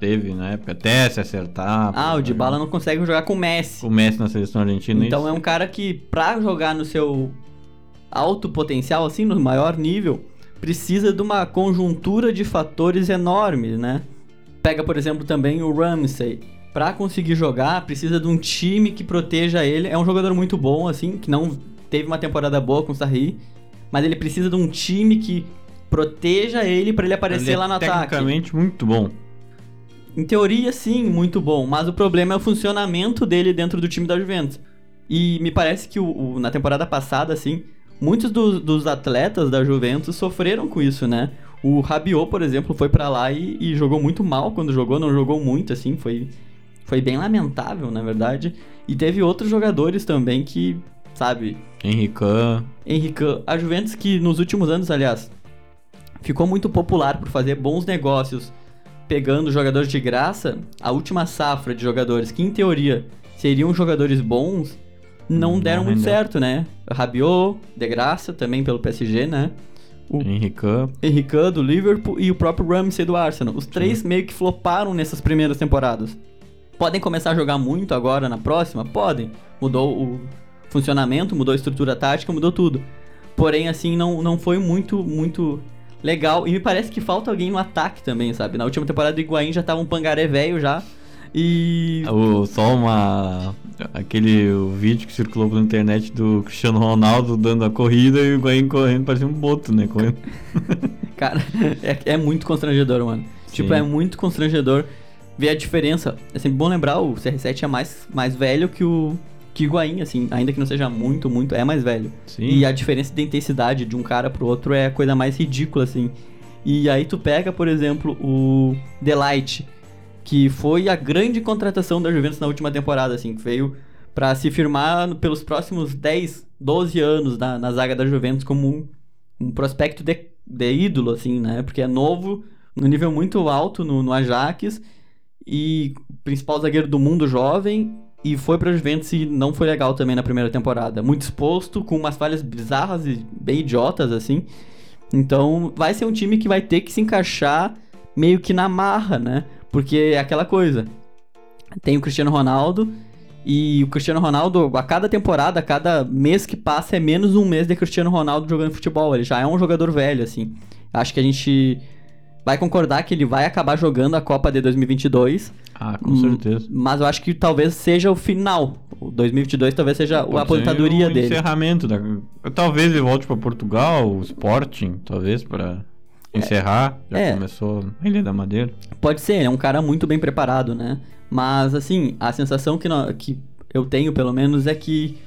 teve na época, até se acertar. Ah, o Dybala não consegue jogar com o Messi. O Messi na seleção argentina. Então isso? é um cara que, pra jogar no seu alto potencial, assim, no maior nível, precisa de uma conjuntura de fatores enormes, né? Pega, por exemplo, também o Ramsey. Pra conseguir jogar, precisa de um time que proteja ele. É um jogador muito bom, assim, que não teve uma temporada boa com o Sarri, mas ele precisa de um time que proteja ele para ele aparecer Ele é lá no ataque. Tecnicamente muito bom. Em teoria, sim, muito bom. Mas o problema é o funcionamento dele dentro do time da Juventus. E me parece que o, o- na temporada passada, assim, muitos dos, dos atletas da Juventus sofreram com isso, né? O Rabiot, por exemplo, foi pra lá e, e jogou muito mal quando jogou, não jogou muito, assim, foi, foi bem lamentável, na verdade. E teve outros jogadores também que, sabe, Henrican. Henrique, a Juventus que nos últimos anos, aliás, ficou muito popular por fazer bons negócios pegando jogadores de graça, a última safra de jogadores que em teoria seriam jogadores bons não Não deram muito certo, né? Rabiot, de graça, também pelo PSG, né? O Henrican. Henrique do Liverpool e o próprio Ramsey do Arsenal. Os três meio que floparam nessas primeiras temporadas. Podem começar a jogar muito agora na próxima? Podem. Mudou o funcionamento, mudou a estrutura tática, mudou tudo. Porém, assim, não, não foi muito, muito legal. E me parece que falta alguém no ataque também, sabe? Na última temporada do Higuaín já tava um pangaré velho já. E. O, só uma. Aquele vídeo que circulou pela internet do Cristiano Ronaldo dando a corrida e o Higuaín correndo, parecia um boto, né? Correndo. Cara, é, é muito constrangedor, mano. Tipo, Sim. é muito constrangedor ver a diferença. É sempre bom lembrar, o CR7 é mais, mais velho que o que Higuaín, assim, ainda que não seja muito, muito, é mais velho. Sim. E a diferença de intensidade de um cara pro outro é a coisa mais ridícula, assim. E aí tu pega, por exemplo, o Delight, que foi a grande contratação da Juventus na última temporada, assim, que veio pra se firmar pelos próximos 10, 12 anos na, na zaga da Juventus como um, um prospecto de, de ídolo, assim, né? Porque é novo, no nível muito alto no, no Ajax, e principal zagueiro do mundo jovem, e foi pra Juventus e não foi legal também na primeira temporada. Muito exposto, com umas falhas bizarras e bem idiotas, assim. Então, vai ser um time que vai ter que se encaixar meio que na marra, né? Porque é aquela coisa. Tem o Cristiano Ronaldo, e o Cristiano Ronaldo, a cada temporada, a cada mês que passa, é menos um mês de Cristiano Ronaldo jogando futebol. Ele já é um jogador velho, assim. Acho que a gente vai concordar que ele vai acabar jogando a Copa de 2022. Ah, com Hum, certeza. Mas eu acho que talvez seja o final. O 2022 talvez seja a Pode aposentadoria ser o dele. encerramento da. Talvez ele volte pra Portugal, o Sporting, talvez, pra encerrar. Já É. começou na Ilha da Madeira. Pode ser, é um cara muito bem preparado, né? Mas, assim, a sensação que, que eu tenho, pelo menos, é que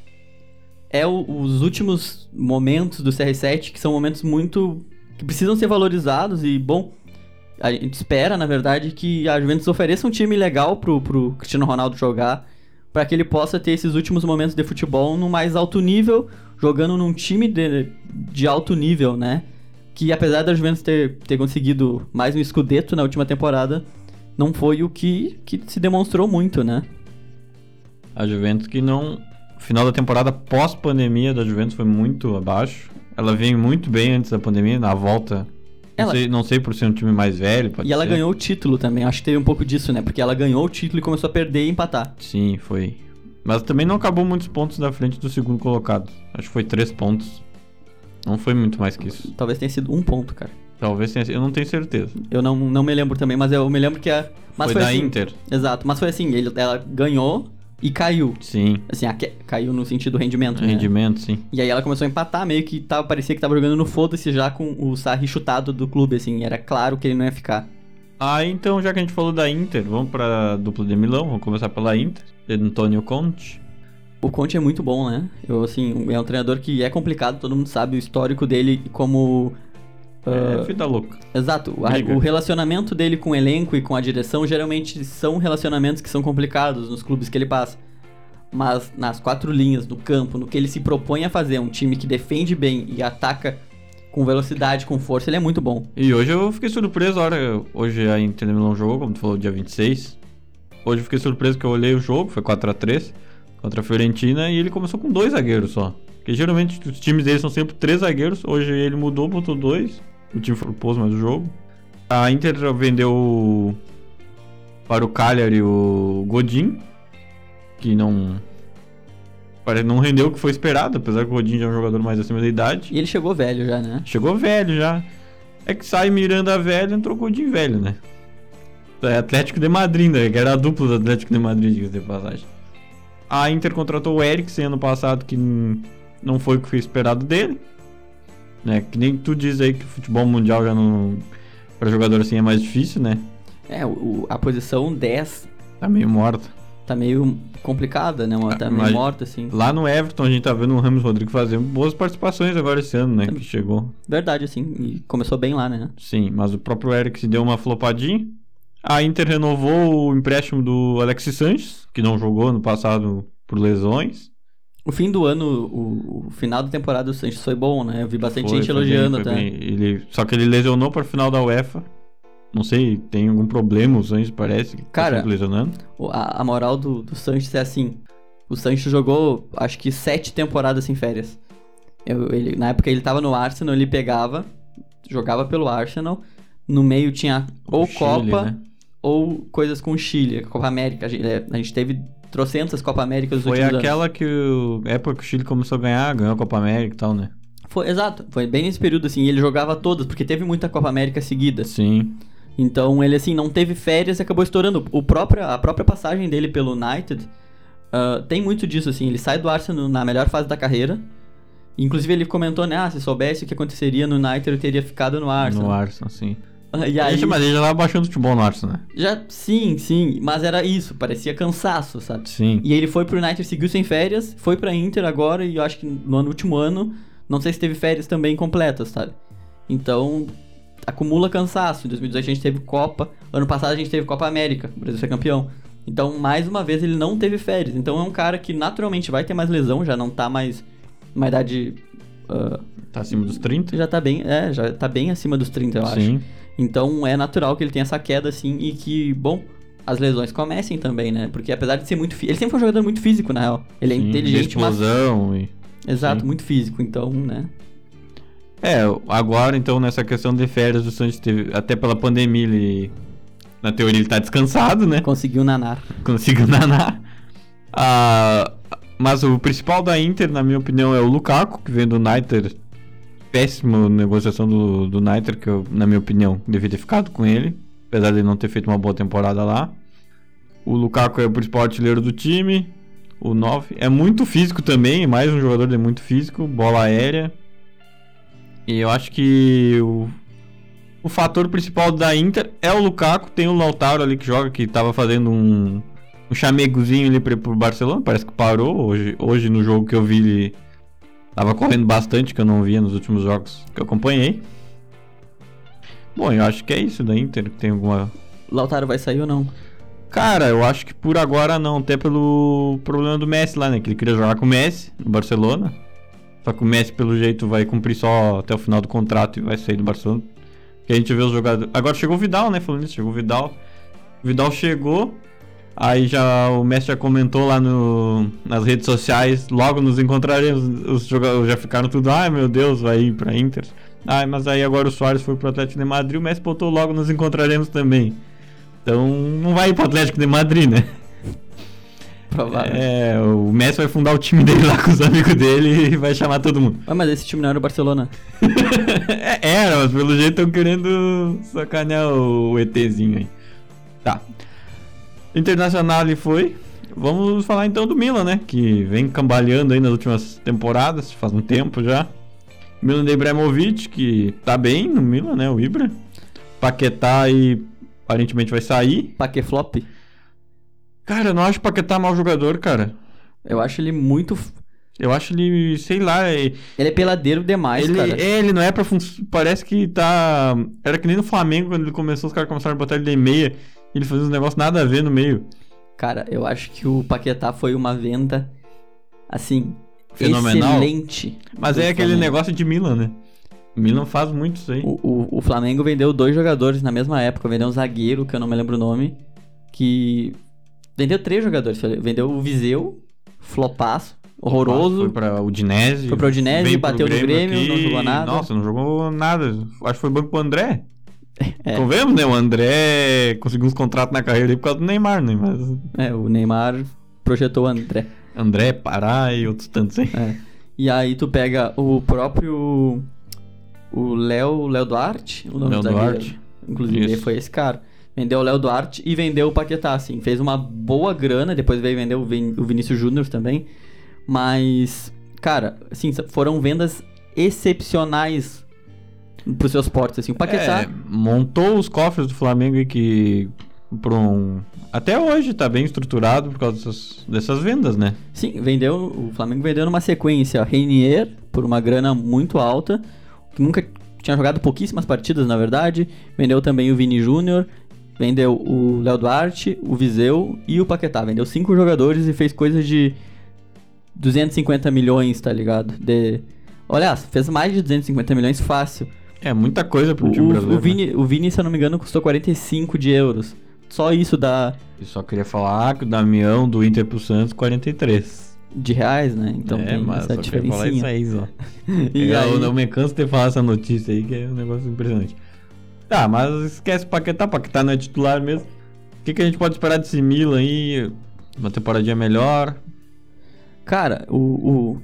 é o- os últimos momentos do CR7 que são momentos muito. que precisam ser valorizados e, bom. A gente espera, na verdade, que a Juventus ofereça um time legal pro, pro Cristiano Ronaldo jogar, para que ele possa ter esses últimos momentos de futebol no mais alto nível, jogando num time de, de alto nível, né? Que apesar da Juventus ter, ter conseguido mais um escudeto na última temporada, não foi o que, que se demonstrou muito, né? A Juventus que não. Final da temporada pós-pandemia da Juventus foi muito abaixo. Ela veio muito bem antes da pandemia, na volta. Não, Ela- sei, não sei por ser um time mais velho. E ela ser. ganhou o título também, acho que teve um pouco disso, né? Porque ela ganhou o título e começou a perder e empatar. Sim, foi. Mas também não acabou muitos pontos da frente do segundo colocado. Acho que foi três pontos. Não foi muito mais que isso. Talvez tenha sido um ponto, cara. Talvez tenha sido. Eu não tenho certeza. Eu não, não me lembro também, mas eu me lembro que a. Mas foi, foi, da assim, Inter. Exato, mas foi assim, ele, ela ganhou e caiu. Sim. Assim, a caiu no sentido rendimento, né? Rendimento, sim. E aí ela começou a empatar, meio que tava, parecia que tava jogando no foda-se já com o Sarri chutado do clube, assim. Era claro que ele não ia ficar. Ah, então já que a gente falou da Inter, vamos pra dupla de Milão. Vamos começar pela Inter. Antônio Conte. O Conte é muito bom, né? Eu, assim, é um treinador que é complicado, todo mundo sabe o histórico dele como. É, ah, vida louca. Exato. A- Briga. o relacionamento dele com o elenco e com a direção geralmente são relacionamentos que são complicados nos clubes que ele passa. Mas nas quatro linhas do campo, no que ele se propõe a fazer, um time que defende bem e ataca com velocidade, com força, ele é muito bom. E hoje eu fiquei surpreso, a hora, hoje a Inter Milão jogou, como tu falou, dia 26. Hoje eu fiquei surpreso que eu olhei o jogo, foi 4x3 contra a Fiorentina e ele começou com dois zagueiros só. Porque geralmente os times dele são sempre três zagueiros, hoje ele mudou, botou dois. O time propôs mais o jogo. A Inter vendeu Para o Cagliari, o Godin, que não parece não rendeu o que foi esperado, apesar que o Godin já é um jogador mais acima da idade. E ele chegou velho já, né? Chegou velho já. É que sai Miranda velho, entrou Godin velho, né? É Atlético de Madrid, né? Que era a dupla do Atlético de Madrid, diga de passagem. A Inter contratou o Eriksen ano passado, que não foi o que foi esperado dele. Né? Que nem tu diz aí que o futebol mundial já não. Pra jogador assim é mais difícil, né? É, o, a posição 10 Tá meio morta. tá meio complicada, né? Uma- Tá meio Mas- morta, assim. Lá no Everton a gente tá vendo o Ramos Rodrigues fazendo boas participações agora esse ano, né? Que chegou. Verdade, assim. E começou bem lá, né? Sim, mas o próprio Eric deu uma flopadinha. A Inter renovou o empréstimo do Alexis Sanches, que não jogou no passado por lesões. O fim do ano, o, o final da temporada do Sanches foi bom, né? Eu vi bastante Foi- gente foi elogiando bem, até. bem. Ele, só que ele lesionou para o final da UEFA. Não sei, tem algum problema o Sanches parece. tá Cara, sempre lesionando. A, a moral do, do Sanches é assim: o Sanches jogou, acho que sete temporadas sem férias. Eu- ele, na época ele tava no Arsenal, ele pegava, jogava pelo Arsenal. No meio tinha ou Chile, Copa né? ou coisas com o Chile, Copa América. A gente, é, a gente teve trocentas Copa América nos Foi aquela que o, época que o Chile começou a ganhar, ganhou a Copa América e tal, né? anos. Foi, exato, foi bem nesse período assim. E ele jogava todas, porque teve muita Copa América seguida. Sim. Então ele assim não teve férias e acabou estourando. O próprio, a própria passagem dele pelo United ah, tem muito disso assim. Ele sai do Arsenal na melhor fase da carreira. Inclusive ele comentou, né? Ah, se soubesse o que aconteceria no United, eu teria ficado no Arsenal. No Arsenal, sim. Ah, E aí, gente, mas ele já tava baixando futebol no Arsenal, né? já sim, sim, mas era isso, parecia cansaço, sabe? Sim. E ele foi pro United, seguiu sem férias, foi pra Inter agora e eu acho que no ano- último ano, não sei se teve férias também completas, sabe? Então, acumula cansaço. Em 2018 a gente teve Copa, ano passado a gente teve Copa América, o Brasil foi campeão. Então, mais uma vez, ele não teve férias. Então, é um cara que naturalmente vai ter mais lesão, já não tá mais numa idade. ah, Tá acima dos 30? já tá bem. É, já tá bem acima dos 30, eu acho. Sim. Então é natural que ele tenha essa queda assim e que, bom, as lesões comecem também, né? Porque apesar de ser muito. fi- Ele sempre foi um jogador muito físico, na real. Ele é sim. inteligente, mas. explosão e... Exato, sim. muito físico. Então, né? É, agora então nessa questão de férias o Santos teve, até pela pandemia ele, na teoria ele tá descansado, né? Conseguiu nanar. Conseguiu nanar. Ah, mas o principal da Inter, na minha opinião, é o Lukaku, que vem do United. Péssima negociação do, do United, que eu, na minha opinião, devia ter ficado com ele. Apesar de ele não ter feito uma boa temporada lá. O Lukaku é o principal artilheiro do time. O 9. É muito físico também, mais um jogador de muito físico, bola aérea. E eu acho que o, o fator principal da Inter é o Lukaku. Tem o Lautaro ali que joga, que tava fazendo um, um chamegozinho ali pro Barcelona. Parece que parou. Hoje, hoje no jogo que eu vi, ele tava correndo bastante, que eu não via nos últimos jogos que eu acompanhei. Bom, eu acho que é isso da Inter. Tem alguma. Lautaro vai sair ou não? Cara, eu acho que por agora não. Até pelo problema do Messi lá, né? Que ele queria jogar com o Messi no Barcelona. Só que o Messi, pelo jeito, vai cumprir só até o final do contrato e vai sair do Barcelona. Que a gente vê os jogadores. Agora chegou o Vidal, né? Falando isso, chegou o Vidal. O Vidal chegou. Aí já o Messi já comentou lá no, nas redes sociais. Logo nos encontraremos. Os jogadores já ficaram tudo. Ai meu Deus, vai ir pra Inter. Ai, mas aí agora o Soares foi pro Atlético de Madrid. O Messi botou logo nos encontraremos também. Então não vai ir pro Atlético de Madrid, né? Provável. É, o Messi vai fundar o time dele lá com os amigos dele e vai chamar todo mundo. Ah, mas esse time não era o Barcelona. É, Era, mas pelo jeito estão querendo sacanear o ETzinho aí. Tá. Internacional ele foi. Vamos falar então do Milan, né? Que vem cambaleando aí nas últimas temporadas, faz um tempo já. Milan de Ibrahimovic, que tá bem no Milan, né? O Ibra. Paquetá aí aparentemente vai sair. Paqueflop. Cara, eu não acho o Paquetá mau jogador, cara. Eu acho ele muito. Eu acho ele, sei lá, é- Ele é peladeiro demais, ele, cara. é, ele não é pra fun- Parece que tá. Era que nem no Flamengo, quando ele começou, os caras começaram a botar ele de meia. Ele fazia uns negócios nada a ver no meio. Cara, eu acho que o Paquetá foi uma venda, assim, Fenomenal. excelente. Mas é aquele Flamengo. negócio de Milan, né? Milan faz muito isso aí. O, o, o Flamengo vendeu dois jogadores na mesma época. Vendeu um zagueiro, que eu não me lembro o nome, que... Vendeu três jogadores. Vendeu o Viseu, flopaço, horroroso. Foi pra Udinese. Foi pra Udinese, bateu no Grêmio, não jogou nada. Nossa, não jogou nada. Acho que foi banco pro André. É. Convenhamos, né? O André conseguiu uns contratos na carreira por causa do Neymar, né? Mas É, o Neymar projetou o André. André, Pará e outros tantos aí. É. E aí tu pega o próprio. O Léo. Léo Duarte? O nome Léo. Duarte. Inclusive, foi esse cara. Vendeu o Léo Duarte e vendeu o Paquetá, assim. Fez uma boa grana, depois veio vender o, Vin- o Vinícius Júnior também. Mas, cara, assim, foram vendas excepcionais pros seus portos, assim. O Paquetá. É, montou os cofres do Flamengo aí que. Por um. Até hoje tá bem estruturado por causa dessas, dessas vendas, né? Sim, vendeu. O Flamengo vendeu numa sequência Reinier por uma grana muito alta, que nunca tinha jogado pouquíssimas partidas, na verdade. Vendeu também o Vini Júnior, vendeu o Léo Duarte, o Viseu e o Paquetá. Vendeu cinco jogadores e fez coisa de 250 milhões, tá ligado? De... Olha, fez mais de 250 milhões fácil. É muita coisa pro O, time o, brasileiro. o Vini, o Vini, se eu não me engano, custou 45 de euros. Só isso dá né? E só queria falar que o Damião do Inter pro Santos, 43. de reais, né? Então é, tem mas essa queria falar isso aí, só. E eu aí- não me canso de falar essa notícia aí, que é um negócio impressionante. Tá, mas esquece o Paquetá, Paquetá não é titular mesmo. O que, que a gente pode esperar desse Milan aí? Uma temporadinha melhor? Cara, o, o,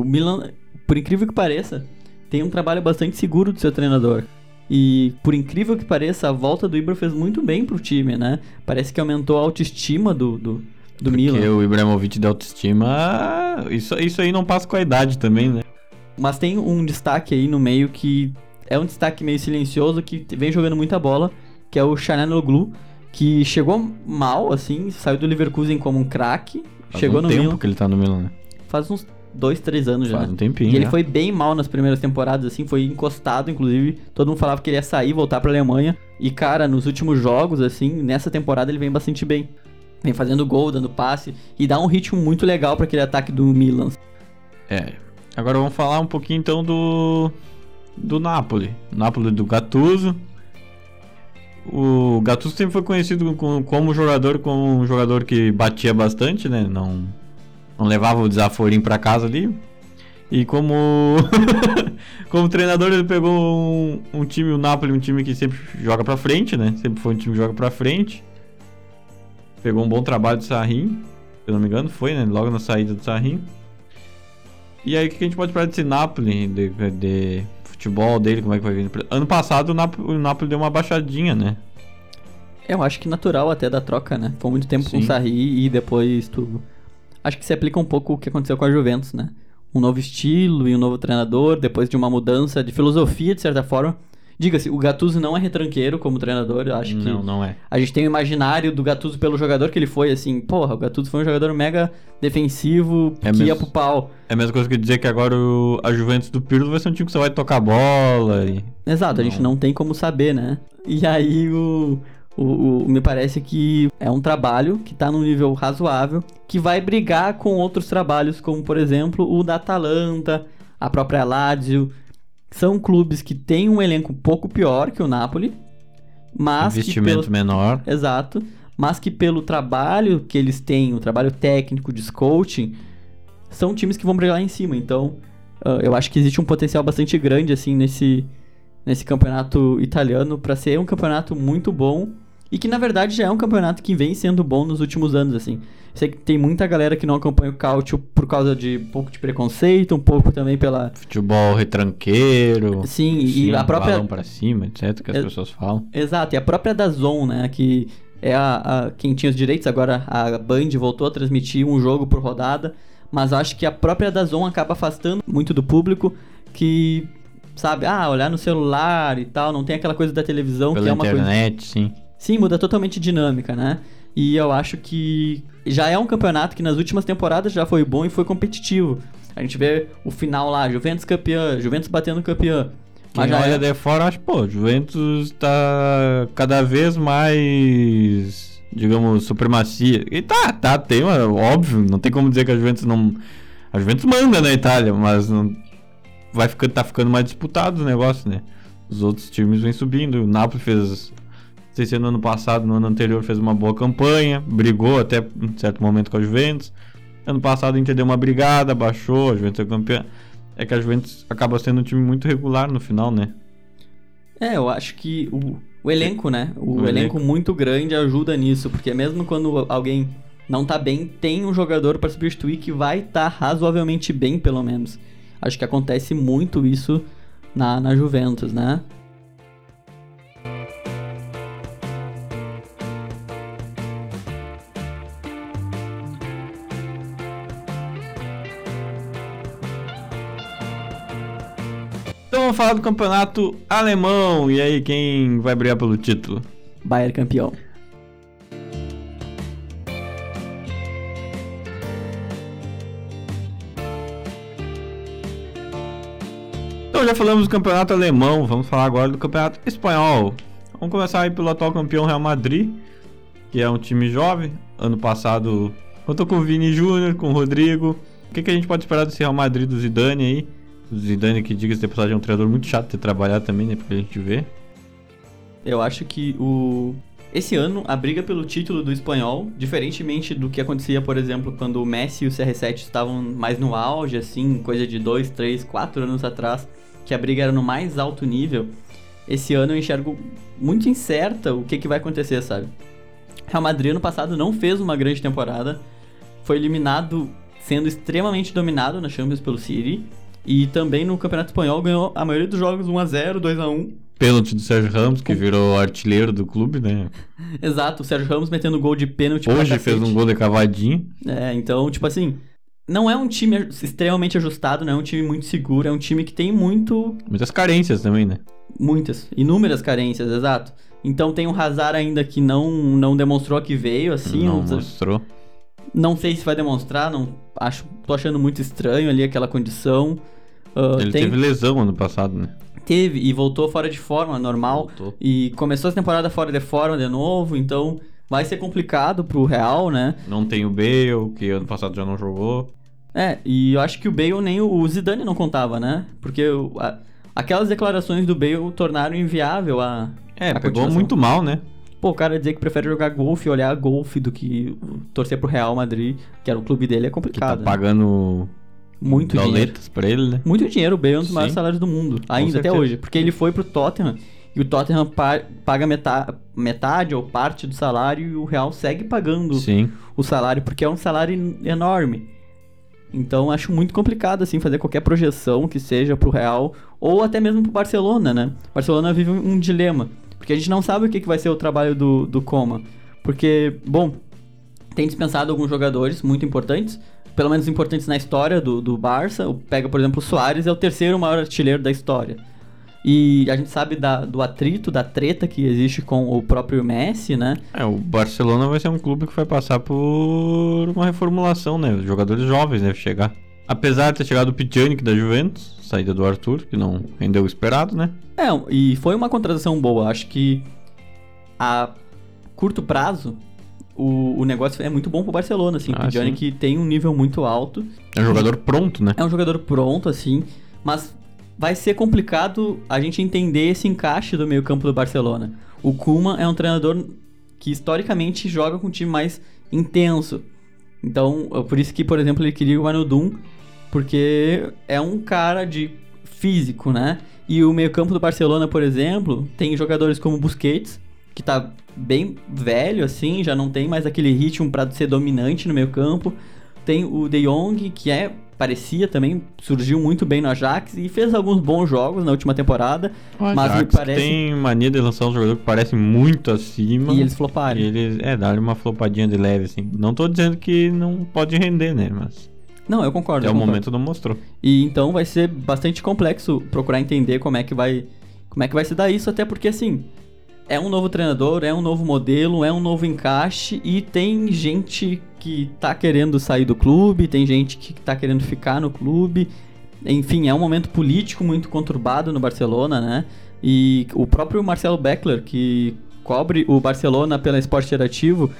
o Milan, por incrível que pareça, tem um trabalho bastante seguro do seu treinador. E por incrível que pareça, a volta do Ibra fez muito bem pro time, né? Parece que aumentou a autoestima do, do, do Porque Milan. o Ibrahimovic de autoestima, isso, isso aí não passa com a idade também, né? Mas tem um destaque aí no meio que é um destaque meio silencioso que vem jogando muita bola, que é o Chananoglu, que chegou mal, assim, saiu do Leverkusen como um craque, chegou um no tempo Milan que ele tá no Milan, né? faz uns dois, três anos já. Faz né? um tempinho. E ele foi bem mal nas primeiras temporadas, assim, foi encostado, inclusive. Todo mundo falava que ele ia sair, voltar pra Alemanha. E, cara, nos últimos jogos, assim, nessa temporada ele vem bastante bem. Vem fazendo gol, dando passe. E dá um ritmo muito legal pra aquele ataque do Milan. É. Agora vamos falar um pouquinho então do. Do Napoli. Napoli do Gattuso. O Gattuso sempre foi conhecido com- como jogador, como um jogador que batia bastante, né? Não, não levava o desaforinho pra casa ali. E como como treinador ele pegou um, um time, o Napoli, um time que sempre joga pra frente, né? Sempre foi um time que joga pra frente. Pegou um bom trabalho do Sarrin, se eu não me engano, foi, né? Logo na saída do Sarrin. E aí, o que a gente pode falar desse Napoli, de, de futebol dele, como é que vai vir? Ano passado o Napoli, o Napoli deu uma baixadinha, né? Eu acho que natural até da troca, né? Foi muito tempo com Sim. o Sarri e depois tu. Acho que se aplica um pouco o que aconteceu com a Juventus, né? Um novo estilo e um novo treinador, depois de uma mudança de filosofia, de certa forma. Diga-se, o Gattuso não é retranqueiro como treinador, eu acho que. Não, não é. A gente tem o imaginário do Gattuso pelo jogador que ele foi, assim, porra, o Gattuso foi um jogador mega defensivo, É que ia mesmo. pro pau. É a mesma coisa que dizer que agora o- a Juventus do Pirlo vai ser um time que só vai tocar bola e... Exato, a gente Não. não tem como saber, né? E aí o, o, o- me parece que é um trabalho que tá num nível razoável, que vai brigar com outros trabalhos, como por exemplo o da Atalanta, a própria Lazio. São clubes que têm um elenco um pouco pior que o Napoli, mas investimento pelo, menor. Exato. Mas que pelo trabalho que eles têm, o trabalho técnico de coaching, são times que vão brigar lá em cima. Então, ah, eu acho que existe um potencial bastante grande, assim, nesse, nesse campeonato italiano, para ser um campeonato muito bom. E que, na verdade, já é um campeonato que vem sendo bom nos últimos anos, assim. Sei que tem muita galera que não acompanha o Cautio por causa de um pouco de preconceito, um pouco também pela... Futebol retranqueiro. Sim, e sim, a própria... balão pra cima, etc, que as É- pessoas falam. Exato, e a própria Dazon, né, que é a, a- quem tinha os direitos, agora a Band voltou a transmitir um jogo por rodada, mas acho que a própria Dazon acaba afastando muito do público que, sabe, ah, olhar no celular e tal, não tem aquela coisa da televisão que Pela é uma coisa... internet, sim. Sim, muda totalmente dinâmica, né? E eu acho que já é um campeonato que nas últimas temporadas já foi bom e foi competitivo. A gente vê o final lá, Juventus campeã, Juventus batendo campeã. Quem Mas já olha é... de fora, acho, pô, Juventus tá cada vez mais, digamos, supremacia. E tá, tá, tem, uma- óbvio, não tem como dizer que a Juventus não... A Juventus manda na Itália, mas não... vai ficando, tá ficando mais disputado o negócio, né? Os outros times vêm subindo. O Napoli fez, sei se no ano passado, no ano anterior, fez uma boa campanha, brigou até um certo momento com a Juventus. Ano passado a Inter deu uma brigada, baixou, a Juventus é campeã. É que a Juventus acaba sendo um time muito regular no final, né? É, eu acho que o, O elenco, né? O, O elenco elenco. muito grande ajuda nisso, porque mesmo quando alguém não tá bem, tem um jogador para substituir que vai estar razoavelmente bem, pelo menos. Acho que acontece muito isso na, na Juventus, né? Vamos falar do campeonato alemão. E aí, quem vai brigar pelo título? Bayern campeão. Então já falamos do campeonato alemão, vamos falar agora do campeonato espanhol. Vamos começar aí pelo atual campeão Real Madrid, que é um time jovem. Ano passado contou com o Vini Júnior, com o Rodrigo. O que, que a gente pode esperar desse Real Madrid do Zidane aí? Zidane, que diga-se de passagem, é um treinador muito chato de ter trabalhado também, né? Porque a gente vê. Eu acho que o. Esse ano, a briga pelo título do espanhol, diferentemente do que acontecia, por exemplo, quando o Messi e o CR7 estavam mais no auge, assim, coisa de 2, 3, 4 anos atrás, que a briga era no mais alto nível, esse ano eu enxergo muito incerta o que, que vai acontecer, sabe? Real Madrid ano passado não fez uma grande temporada, foi eliminado sendo extremamente dominado na Champions pelo City, e também no Campeonato Espanhol ganhou a maioria dos jogos 1x0, 2x1, Pênalti do Sérgio Ramos, que virou artilheiro do clube, né? Exato, o Sérgio Ramos metendo gol de pênalti Hoje fez um gol de cavadinho. É, então, tipo assim, não é um time extremamente ajustado, não é um time muito seguro, é um time que tem muito, Muitas carências também, né? muitas, inúmeras carências, exato. Então tem o Hazard ainda que não, não demonstrou que veio, assim, Não não, mostrou. não sei se vai demonstrar, não acho, tô achando muito estranho ali aquela condição. Ah, Ele tem- teve lesão ano passado, né? teve e voltou fora de forma, normal. Voltou. E começou a temporada fora de forma de novo, então vai ser complicado pro Real, né? Não tem o Bale, que ano passado já não jogou. É, e eu acho que o Bale nem o, Zidane não contava, né? Porque a- aquelas declarações do Bale tornaram inviável a. É, a pegou muito mal, né? Pô, o cara dizer que prefere jogar golfe e olhar golfe do que torcer pro Real Madrid, que era o clube dele, é Que tá complicado. né? Muito dinheiro. pra ele, né? Muito dinheiro, o Bale é um dos Sim. maiores salários do mundo. Ainda até hoje. Porque ele foi pro Tottenham e o Tottenham pa- paga meta- metade ou parte do salário e o Real segue pagando Sim. o salário, porque é um salário en- enorme. Então acho muito complicado assim fazer qualquer projeção que seja pro Real ou até mesmo pro Barcelona, né? Barcelona vive um, um dilema, porque a gente não sabe o que, que vai ser o trabalho do, do Coma. Porque, bom, tem dispensado alguns jogadores muito importantes, pelo menos importantes na história do, do Barça. Pega, por exemplo, o Soares, é o terceiro maior artilheiro da história. E a gente sabe da- do atrito, da treta que existe com o próprio Messi, né? É, o Barcelona vai ser um clube que vai passar por uma reformulação, né? Os jogadores jovens devem chegar. Apesar de ter chegado o Pjanic da Juventus, saída do Arthur, que não rendeu o esperado, né? É, e foi uma contratação boa. Acho que a curto prazo o, o negócio é muito bom pro Barcelona, assim. Ah, o Johnny que tem um nível muito alto. É um jogador pronto, né? É um jogador pronto, assim, mas vai ser complicado a gente entender esse encaixe do meio-campo do Barcelona. O Koeman é um treinador que historicamente joga com um time mais intenso. Então, por isso que, por exemplo, ele queria o Anodum, porque é um cara de físico, né? E o meio-campo do Barcelona, por exemplo, tem jogadores como Busquets, que tá bem velho assim, já não tem mais aquele ritmo para ser dominante no meio-campo. Tem o De Jong, que é parecia também, surgiu muito bem no Ajax e fez alguns bons jogos na última temporada, mas me Ajax parece tem mania de lançar um jogador que parece muito acima. e eles floparam. E eles, é, dar uma flopadinha de leve, assim. Não tô dizendo que não pode render, né? Mas Não, eu concordo. até eu o concordo. momento não mostrou. E então vai ser bastante complexo procurar entender como é que vai como é que vai se dar isso, até porque assim, é um novo treinador, é um novo modelo, é um novo encaixe e tem gente que tá querendo sair do clube, tem gente que tá querendo ficar no clube. Enfim, é um momento político muito conturbado no Barcelona, né? E o próprio Marcelo Beckler, que cobre o Barcelona pela Esporte Interativo,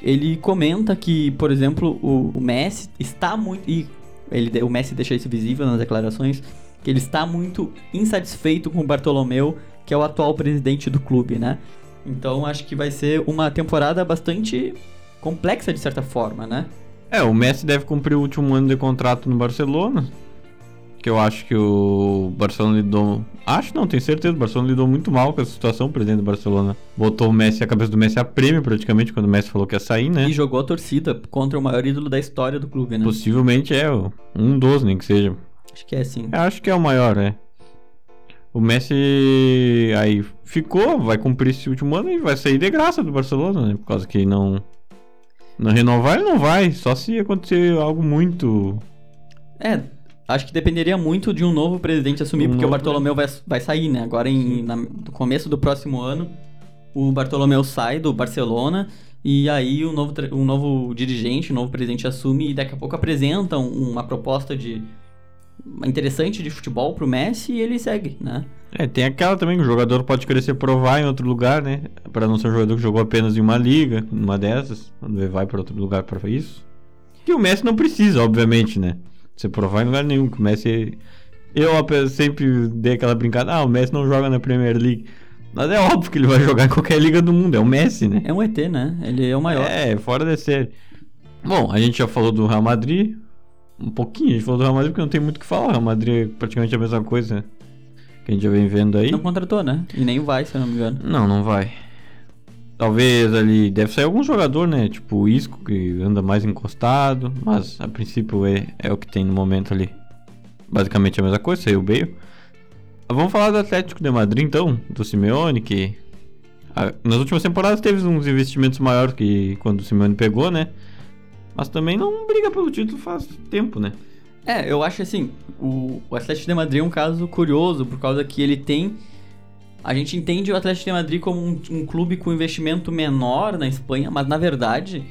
ele comenta que, por exemplo, o, Messi está muito. E ele, o Messi deixa isso visível nas declarações, que ele está muito insatisfeito com o Bartolomeu, que é o atual presidente do clube, né? Então acho que vai ser uma temporada bastante complexa de certa forma, né? É, o Messi deve cumprir o último ano de contrato no Barcelona. que eu acho que o Barcelona lidou. Acho não, tenho certeza. O Barcelona lidou muito mal com essa situação. O presidente do Barcelona botou o Messi, a cabeça do Messi a prêmio praticamente quando o Messi falou que ia sair, né? E jogou a torcida contra o maior ídolo da história do clube, né? Possivelmente é um dos, nem que seja. Acho que é sim. Eu acho que é o maior, é. O Messi aí ficou, vai cumprir esse último ano e vai sair de graça do Barcelona, né? Por causa que não. Não renovar, ele não vai. Só se acontecer algo muito. É, acho que dependeria muito de um novo presidente assumir, Um porque o Bartolomeu vai, vai sair, né? Agora, em, na- no começo do próximo ano, o Bartolomeu sai do Barcelona e aí um novo, um novo dirigente, um novo presidente assume e daqui a pouco apresenta um- uma proposta de interessante de futebol pro Messi e ele segue, né? É, tem aquela também que o jogador pode querer se provar em outro lugar, né? Pra não ser um jogador que jogou apenas em uma liga, numa dessas, quando ele vai pra outro lugar pra isso. Que o Messi não precisa, obviamente, né? Se provar em lugar nenhum, que o Messi. Eu sempre dei aquela brincada, ah, o Messi não joga na Premier League. Mas é óbvio que ele vai jogar em qualquer liga do mundo, é o Messi, né? É um ET, né? Ele é o maior. É, fora de série. Bom, a gente já falou do Real Madrid. Um pouquinho, a gente falou do Real Madrid porque não tem muito o que falar. O Real Madrid é praticamente a mesma coisa que a gente já vem vendo aí. Não contratou, né? E nem vai, se eu não me engano. Não, não vai. Talvez ali deve sair algum jogador, né? Tipo o Isco, que anda mais encostado. Mas a princípio é, é o que tem no momento ali. Basicamente a mesma coisa, saiu o Bale. Mas Vamos falar do Atlético de Madrid então, do Simeone, que a- nas últimas temporadas teve uns investimentos maiores que quando o Simeone pegou, né? Mas também não briga pelo título faz tempo, né? É, eu acho assim, o, o Atlético de Madrid é um caso curioso, por causa que ele tem. A gente entende o Atlético de Madrid como um, um clube com investimento menor na Espanha, mas na verdade,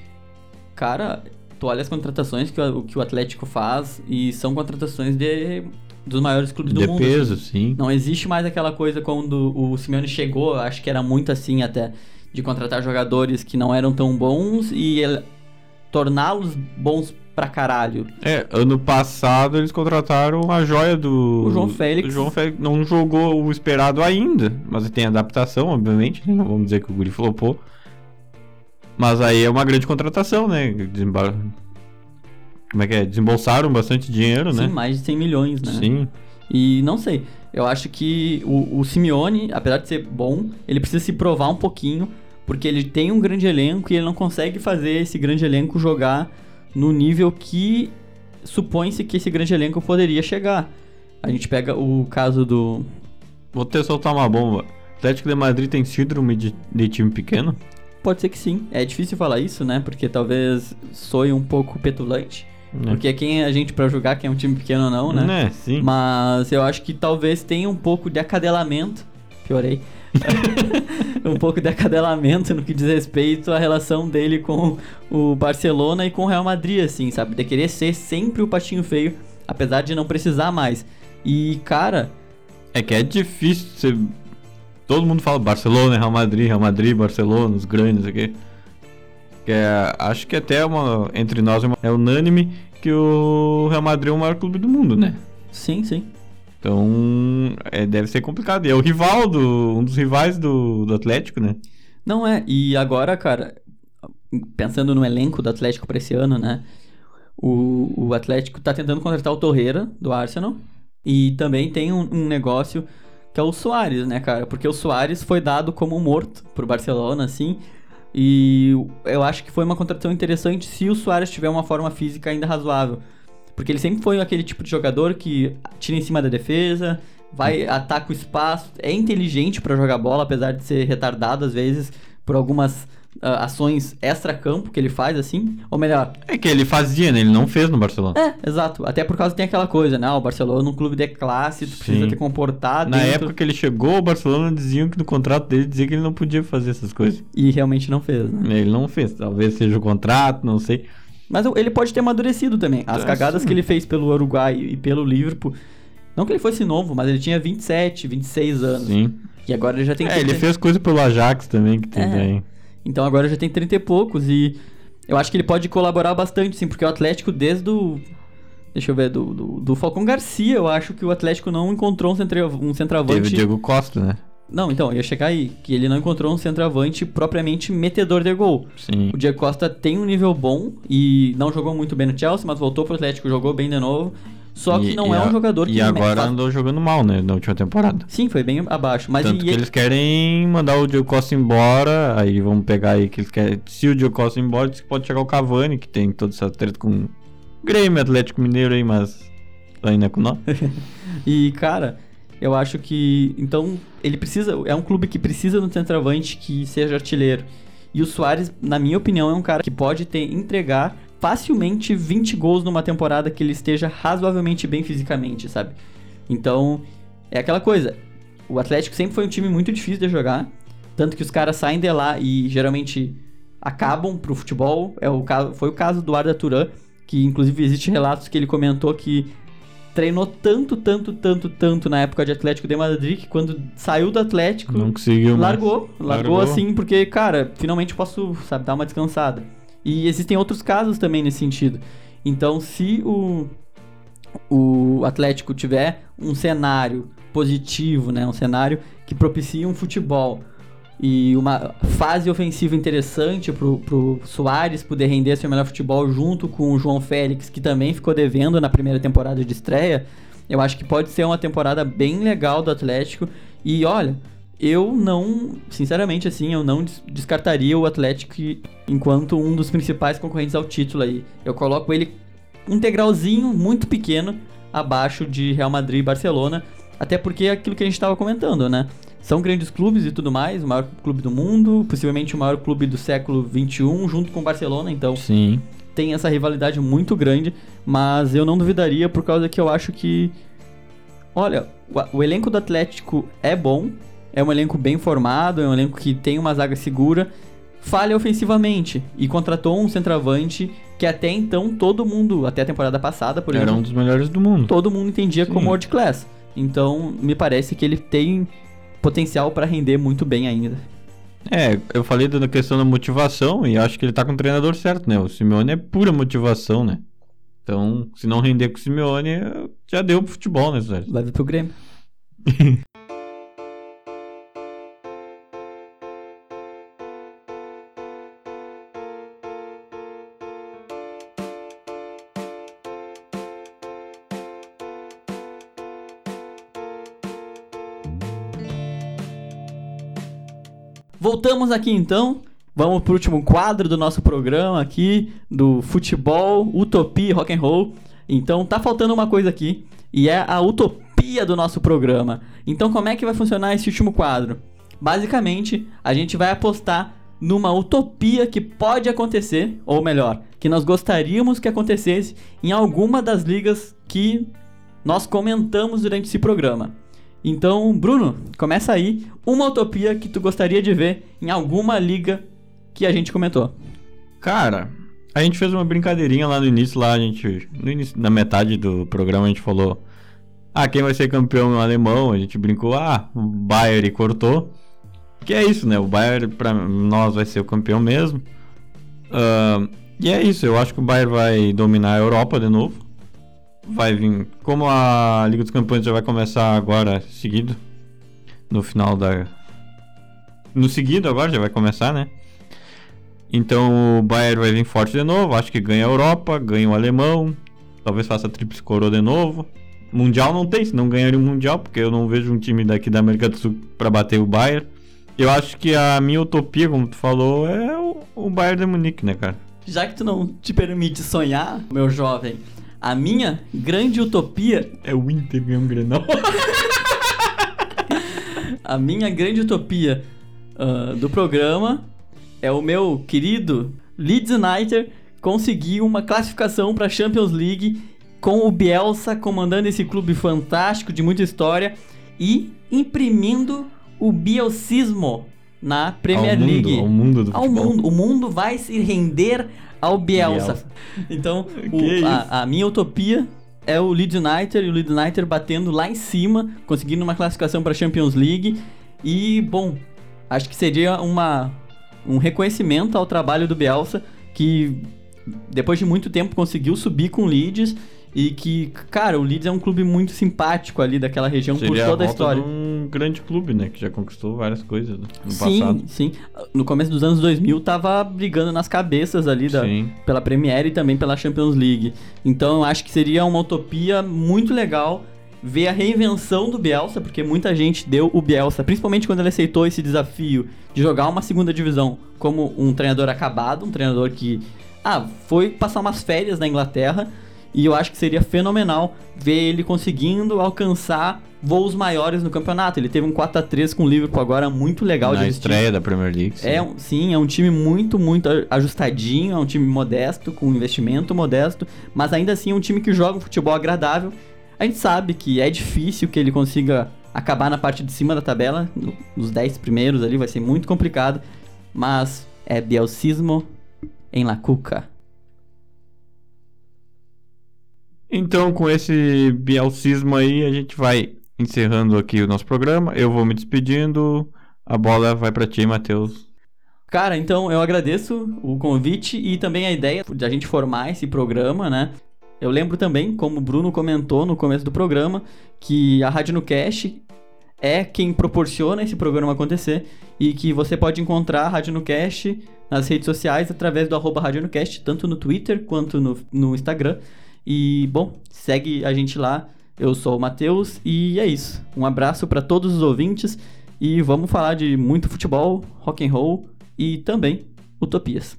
cara, tu olha as contratações que o, que o Atlético faz e são contratações de, dos maiores clubes do De mundo. peso, sim. Não existe mais aquela coisa quando o Simeone chegou, acho que era muito assim até, de contratar jogadores que não eram tão bons e ele- torná-los bons pra caralho. É, ano passado eles contrataram a joia do. O João Félix. O João Félix não jogou o esperado ainda, mas tem adaptação, obviamente. né? Não vamos dizer que o Guri flopou. Mas aí é uma grande contratação, né? Desembar... Como é que é? Desembolsaram bastante dinheiro, Sim, né? mais de 100 milhões, né? Sim. E não sei, eu acho que o, o Simeone, apesar de ser bom, ele precisa se provar um pouquinho, porque ele tem um grande elenco e ele não consegue fazer esse grande elenco jogar no nível que supõe-se que esse grande elenco poderia chegar. A gente pega o caso do. Vou ter soltar uma bomba. Atlético de Madrid tem síndrome de, de time pequeno? Pode ser que sim. É difícil falar isso, né? Porque talvez soe um pouco petulante. Né? Porque quem é a gente pra julgar quem é um time pequeno ou não, né? Né, sim. Mas eu acho que talvez tenha um pouco de acadelamento. Piorei. um pouco de acadelamento no que diz respeito à relação dele com o Barcelona e com o Real Madrid, assim, sabe? De querer ser sempre o patinho feio, apesar de não precisar mais. E, cara, É que é difícil você. Todo mundo fala Barcelona, Real Madrid, Real Madrid, Barcelona, os grandes aqui. Que é, acho que até uma, entre nós é uma- é unânime que o Real Madrid é o maior clube do mundo, né? sim, sim. Então é, deve ser complicado. E é o rival do. um dos rivais do, do Atlético, né? Não é. E agora, cara, pensando no elenco do Atlético pra esse ano, né? O, o Atlético tá tentando contratar o Torreira, do Arsenal. E também tem um, um negócio que é o Soares, né, cara? Porque o Soares foi dado como morto pro Barcelona, assim. E eu acho que foi uma contratação interessante se o Soares tiver uma forma física ainda razoável. Porque ele sempre foi aquele tipo de jogador que tira em cima da defesa, vai, ataca o espaço, é inteligente pra jogar bola, apesar de ser retardado às vezes por algumas ah, ações extra-campo que ele faz, assim. Ou melhor, É que ele fazia, né? Ele não fez no Barcelona. é, exato. Até por causa tem aquela coisa, né? Ah, o Barcelona é um clube de classe, tu precisa Sim. te comportar Na dentro... época que ele chegou, o Barcelona diziam que no contrato dele dizia que ele não podia fazer essas coisas. E realmente não fez, né? Ele não fez. Talvez seja o contrato, não sei. Mas ele pode ter amadurecido também. As É, cagadas sim. que ele fez pelo Uruguai e pelo Liverpool. Não que ele fosse novo, mas ele tinha 27, 26 anos. Sim. E agora ele já tem É, ele 30. fez coisa pelo Ajax também, que tem É. daí. Então agora já tem 30 e poucos. E eu acho que ele pode colaborar bastante, sim, porque o Atlético, desde o. Deixa eu ver, do, do, do Falcão Garcia, eu acho que o Atlético não encontrou um, centra, um centroavante. Teve o Diego Costa, né? Não, então, eu ia chegar aí, que ele não encontrou um centroavante propriamente metedor de gol. Sim. O Diego Costa tem um nível bom e não jogou muito bem no Chelsea, mas voltou pro Atlético, jogou bem de novo. Só que E- não e é um a- jogador que E agora andou jogando mal, né? Na última temporada. Sim, foi bem abaixo. Mas Tanto e que ele- eles querem mandar o Diogo Costa embora. Aí vamos pegar aí que eles querem. Se o Diogo Costa ir embora, diz que pode chegar o Cavani, que tem toda essa treta com o Grêmio, Atlético Mineiro aí, mas ainda com nós. E, cara, eu acho que. Então, ele precisa. É um clube que precisa de um centroavante que seja artilheiro. E o Soares, na minha opinião, é um cara que pode ter, entregar facilmente 20 gols numa temporada que ele esteja razoavelmente bem fisicamente, sabe? Então, é aquela coisa. O Atlético sempre foi um time muito difícil de jogar. Tanto que os caras saem de lá e geralmente acabam pro futebol. É o caso, foi o caso do Arda Turan, que inclusive existe relatos que ele comentou que treinou tanto, tanto, tanto, tanto na época de Atlético de Madrid que quando saiu do Atlético, Não conseguiu largou, largou. Largou. assim, porque, cara, finalmente posso, sabe, dar uma descansada. E existem outros casos também nesse sentido. Então, se o, o Atlético tiver um cenário positivo, né, um cenário que propicia um futebol e uma fase ofensiva interessante pro, pro Soares poder render seu melhor futebol junto com o João Félix, que também ficou devendo na primeira temporada de estreia, eu acho que pode ser uma temporada bem legal do Atlético. E olha, eu não, sinceramente assim, eu não des- descartaria o Atlético enquanto um dos principais concorrentes ao título aí. Eu coloco ele um degrauzinho muito pequeno abaixo de Real Madrid e Barcelona, até porque é aquilo que a gente estava comentando, né? São grandes clubes e tudo mais, o maior clube do mundo, possivelmente o maior clube do século XXI, junto com o Barcelona, então Sim. tem essa rivalidade muito grande, mas eu não duvidaria por causa que eu acho que. Olha, o, elenco do Atlético é bom, é um elenco bem formado, é um elenco que tem uma zaga segura, falha ofensivamente e contratou um centroavante que até então todo mundo, até a temporada passada, por Era exemplo, um dos melhores do mundo. todo mundo entendia Sim. como world class. Então, me parece que ele tem potencial para render muito bem ainda. É, eu falei da questão da motivação e acho que ele tá com o treinador certo, né? O Simeone é pura motivação, né? Então, se não render com o Simeone, já deu pro futebol, né, Sérgio? Vir pro Grêmio. Voltamos aqui então. Vamos pro último quadro do nosso programa aqui do futebol, utopia rock and roll. Então tá faltando uma coisa aqui e é a utopia do nosso programa. Então como é que vai funcionar esse último quadro? Basicamente, a gente vai apostar numa utopia que pode acontecer, ou melhor, que nós gostaríamos que acontecesse em alguma das ligas que nós comentamos durante esse programa. Então, Bruno, começa aí uma utopia que tu gostaria de ver em alguma liga que a gente comentou. Cara, a gente fez uma brincadeirinha lá no início, lá a gente. No início, na metade do programa a gente falou. Ah, quem vai ser campeão no alemão? A gente brincou, ah, o Bayern cortou. Que é isso, né? O Bayern pra nós vai ser o campeão mesmo. Ah, e é isso, eu acho que o Bayern vai dominar a Europa de novo. Vai vir. Como a Liga dos Campeões já vai começar agora seguido. No final da. No seguido agora já vai começar, né? Então o Bayern vai vir forte de novo. Acho que ganha a Europa, ganha o alemão. Talvez faça a tríplice coroa de novo. Mundial não tem, se não ganharia o Mundial, porque eu não vejo um time daqui da América do Sul pra bater o Bayern. Eu acho que a minha utopia, como tu falou, é o, o Bayern de Munique, né, cara? Já que tu não te permite sonhar, meu jovem, a minha grande utopia, É o Inter ganhar um Grenal. a minha grande utopia ah, do programa é o meu querido Leeds United conseguir uma classificação para Champions League com o Bielsa comandando esse clube fantástico de muita história e imprimindo o bielsismo na Premier ao League. Mundo, ao mundo do ao futebol. mundo. O mundo vai se render ao Bielsa. Bielsa. Então, o- a, a minha utopia é o Leeds United e o Leeds United batendo lá em cima, conseguindo uma classificação para Champions League. E, bom, acho que seria uma, um reconhecimento ao trabalho do Bielsa, que depois de muito tempo conseguiu subir com o Leeds E que, cara, o Leeds é um clube muito simpático ali daquela região Seria por toda a, volta história. de um grande clube, né? Que já conquistou várias coisas no sim, passado. sim. No começo dos anos 2000 tava brigando nas cabeças ali da, Sim. pela Premier e também pela Champions League. Então eu acho que seria uma utopia muito legal ver a reinvenção do Bielsa, porque muita gente deu o Bielsa, principalmente quando ele aceitou esse desafio de jogar uma segunda divisão como um treinador acabado, um treinador que ah, foi passar umas férias na Inglaterra, e eu acho que seria fenomenal ver ele conseguindo alcançar voos maiores no campeonato. Ele teve um 4 a 3 com o Liverpool agora muito legal Na de assistir. estreia da Premier League. sim. É, um- sim, é um time muito, muito ajustadinho, é um time modesto, com investimento modesto, mas ainda assim é um time que joga um futebol agradável. A gente sabe que é difícil que ele consiga acabar na parte de cima da tabela, no- nos 10 primeiros ali, vai ser muito complicado, mas é Bielcismo em La Cuca. Então, com esse bielcismo aí, a gente vai encerrando aqui o nosso programa. Eu vou me despedindo. A bola vai pra ti, Matheus. Cara, então eu agradeço o convite e também a ideia de a gente formar esse programa, né? Eu lembro também, como o Bruno comentou no começo do programa, que a Rádio no Cash é quem proporciona esse programa acontecer e que você pode encontrar a Rádio no Cash nas redes sociais através do arroba Rádio no Cast, tanto no Twitter quanto no, no Instagram. E, bom, segue a gente lá. Eu sou o Matheus e é isso. Um abraço para todos os ouvintes e vamos falar de muito futebol, rock and roll e também utopias.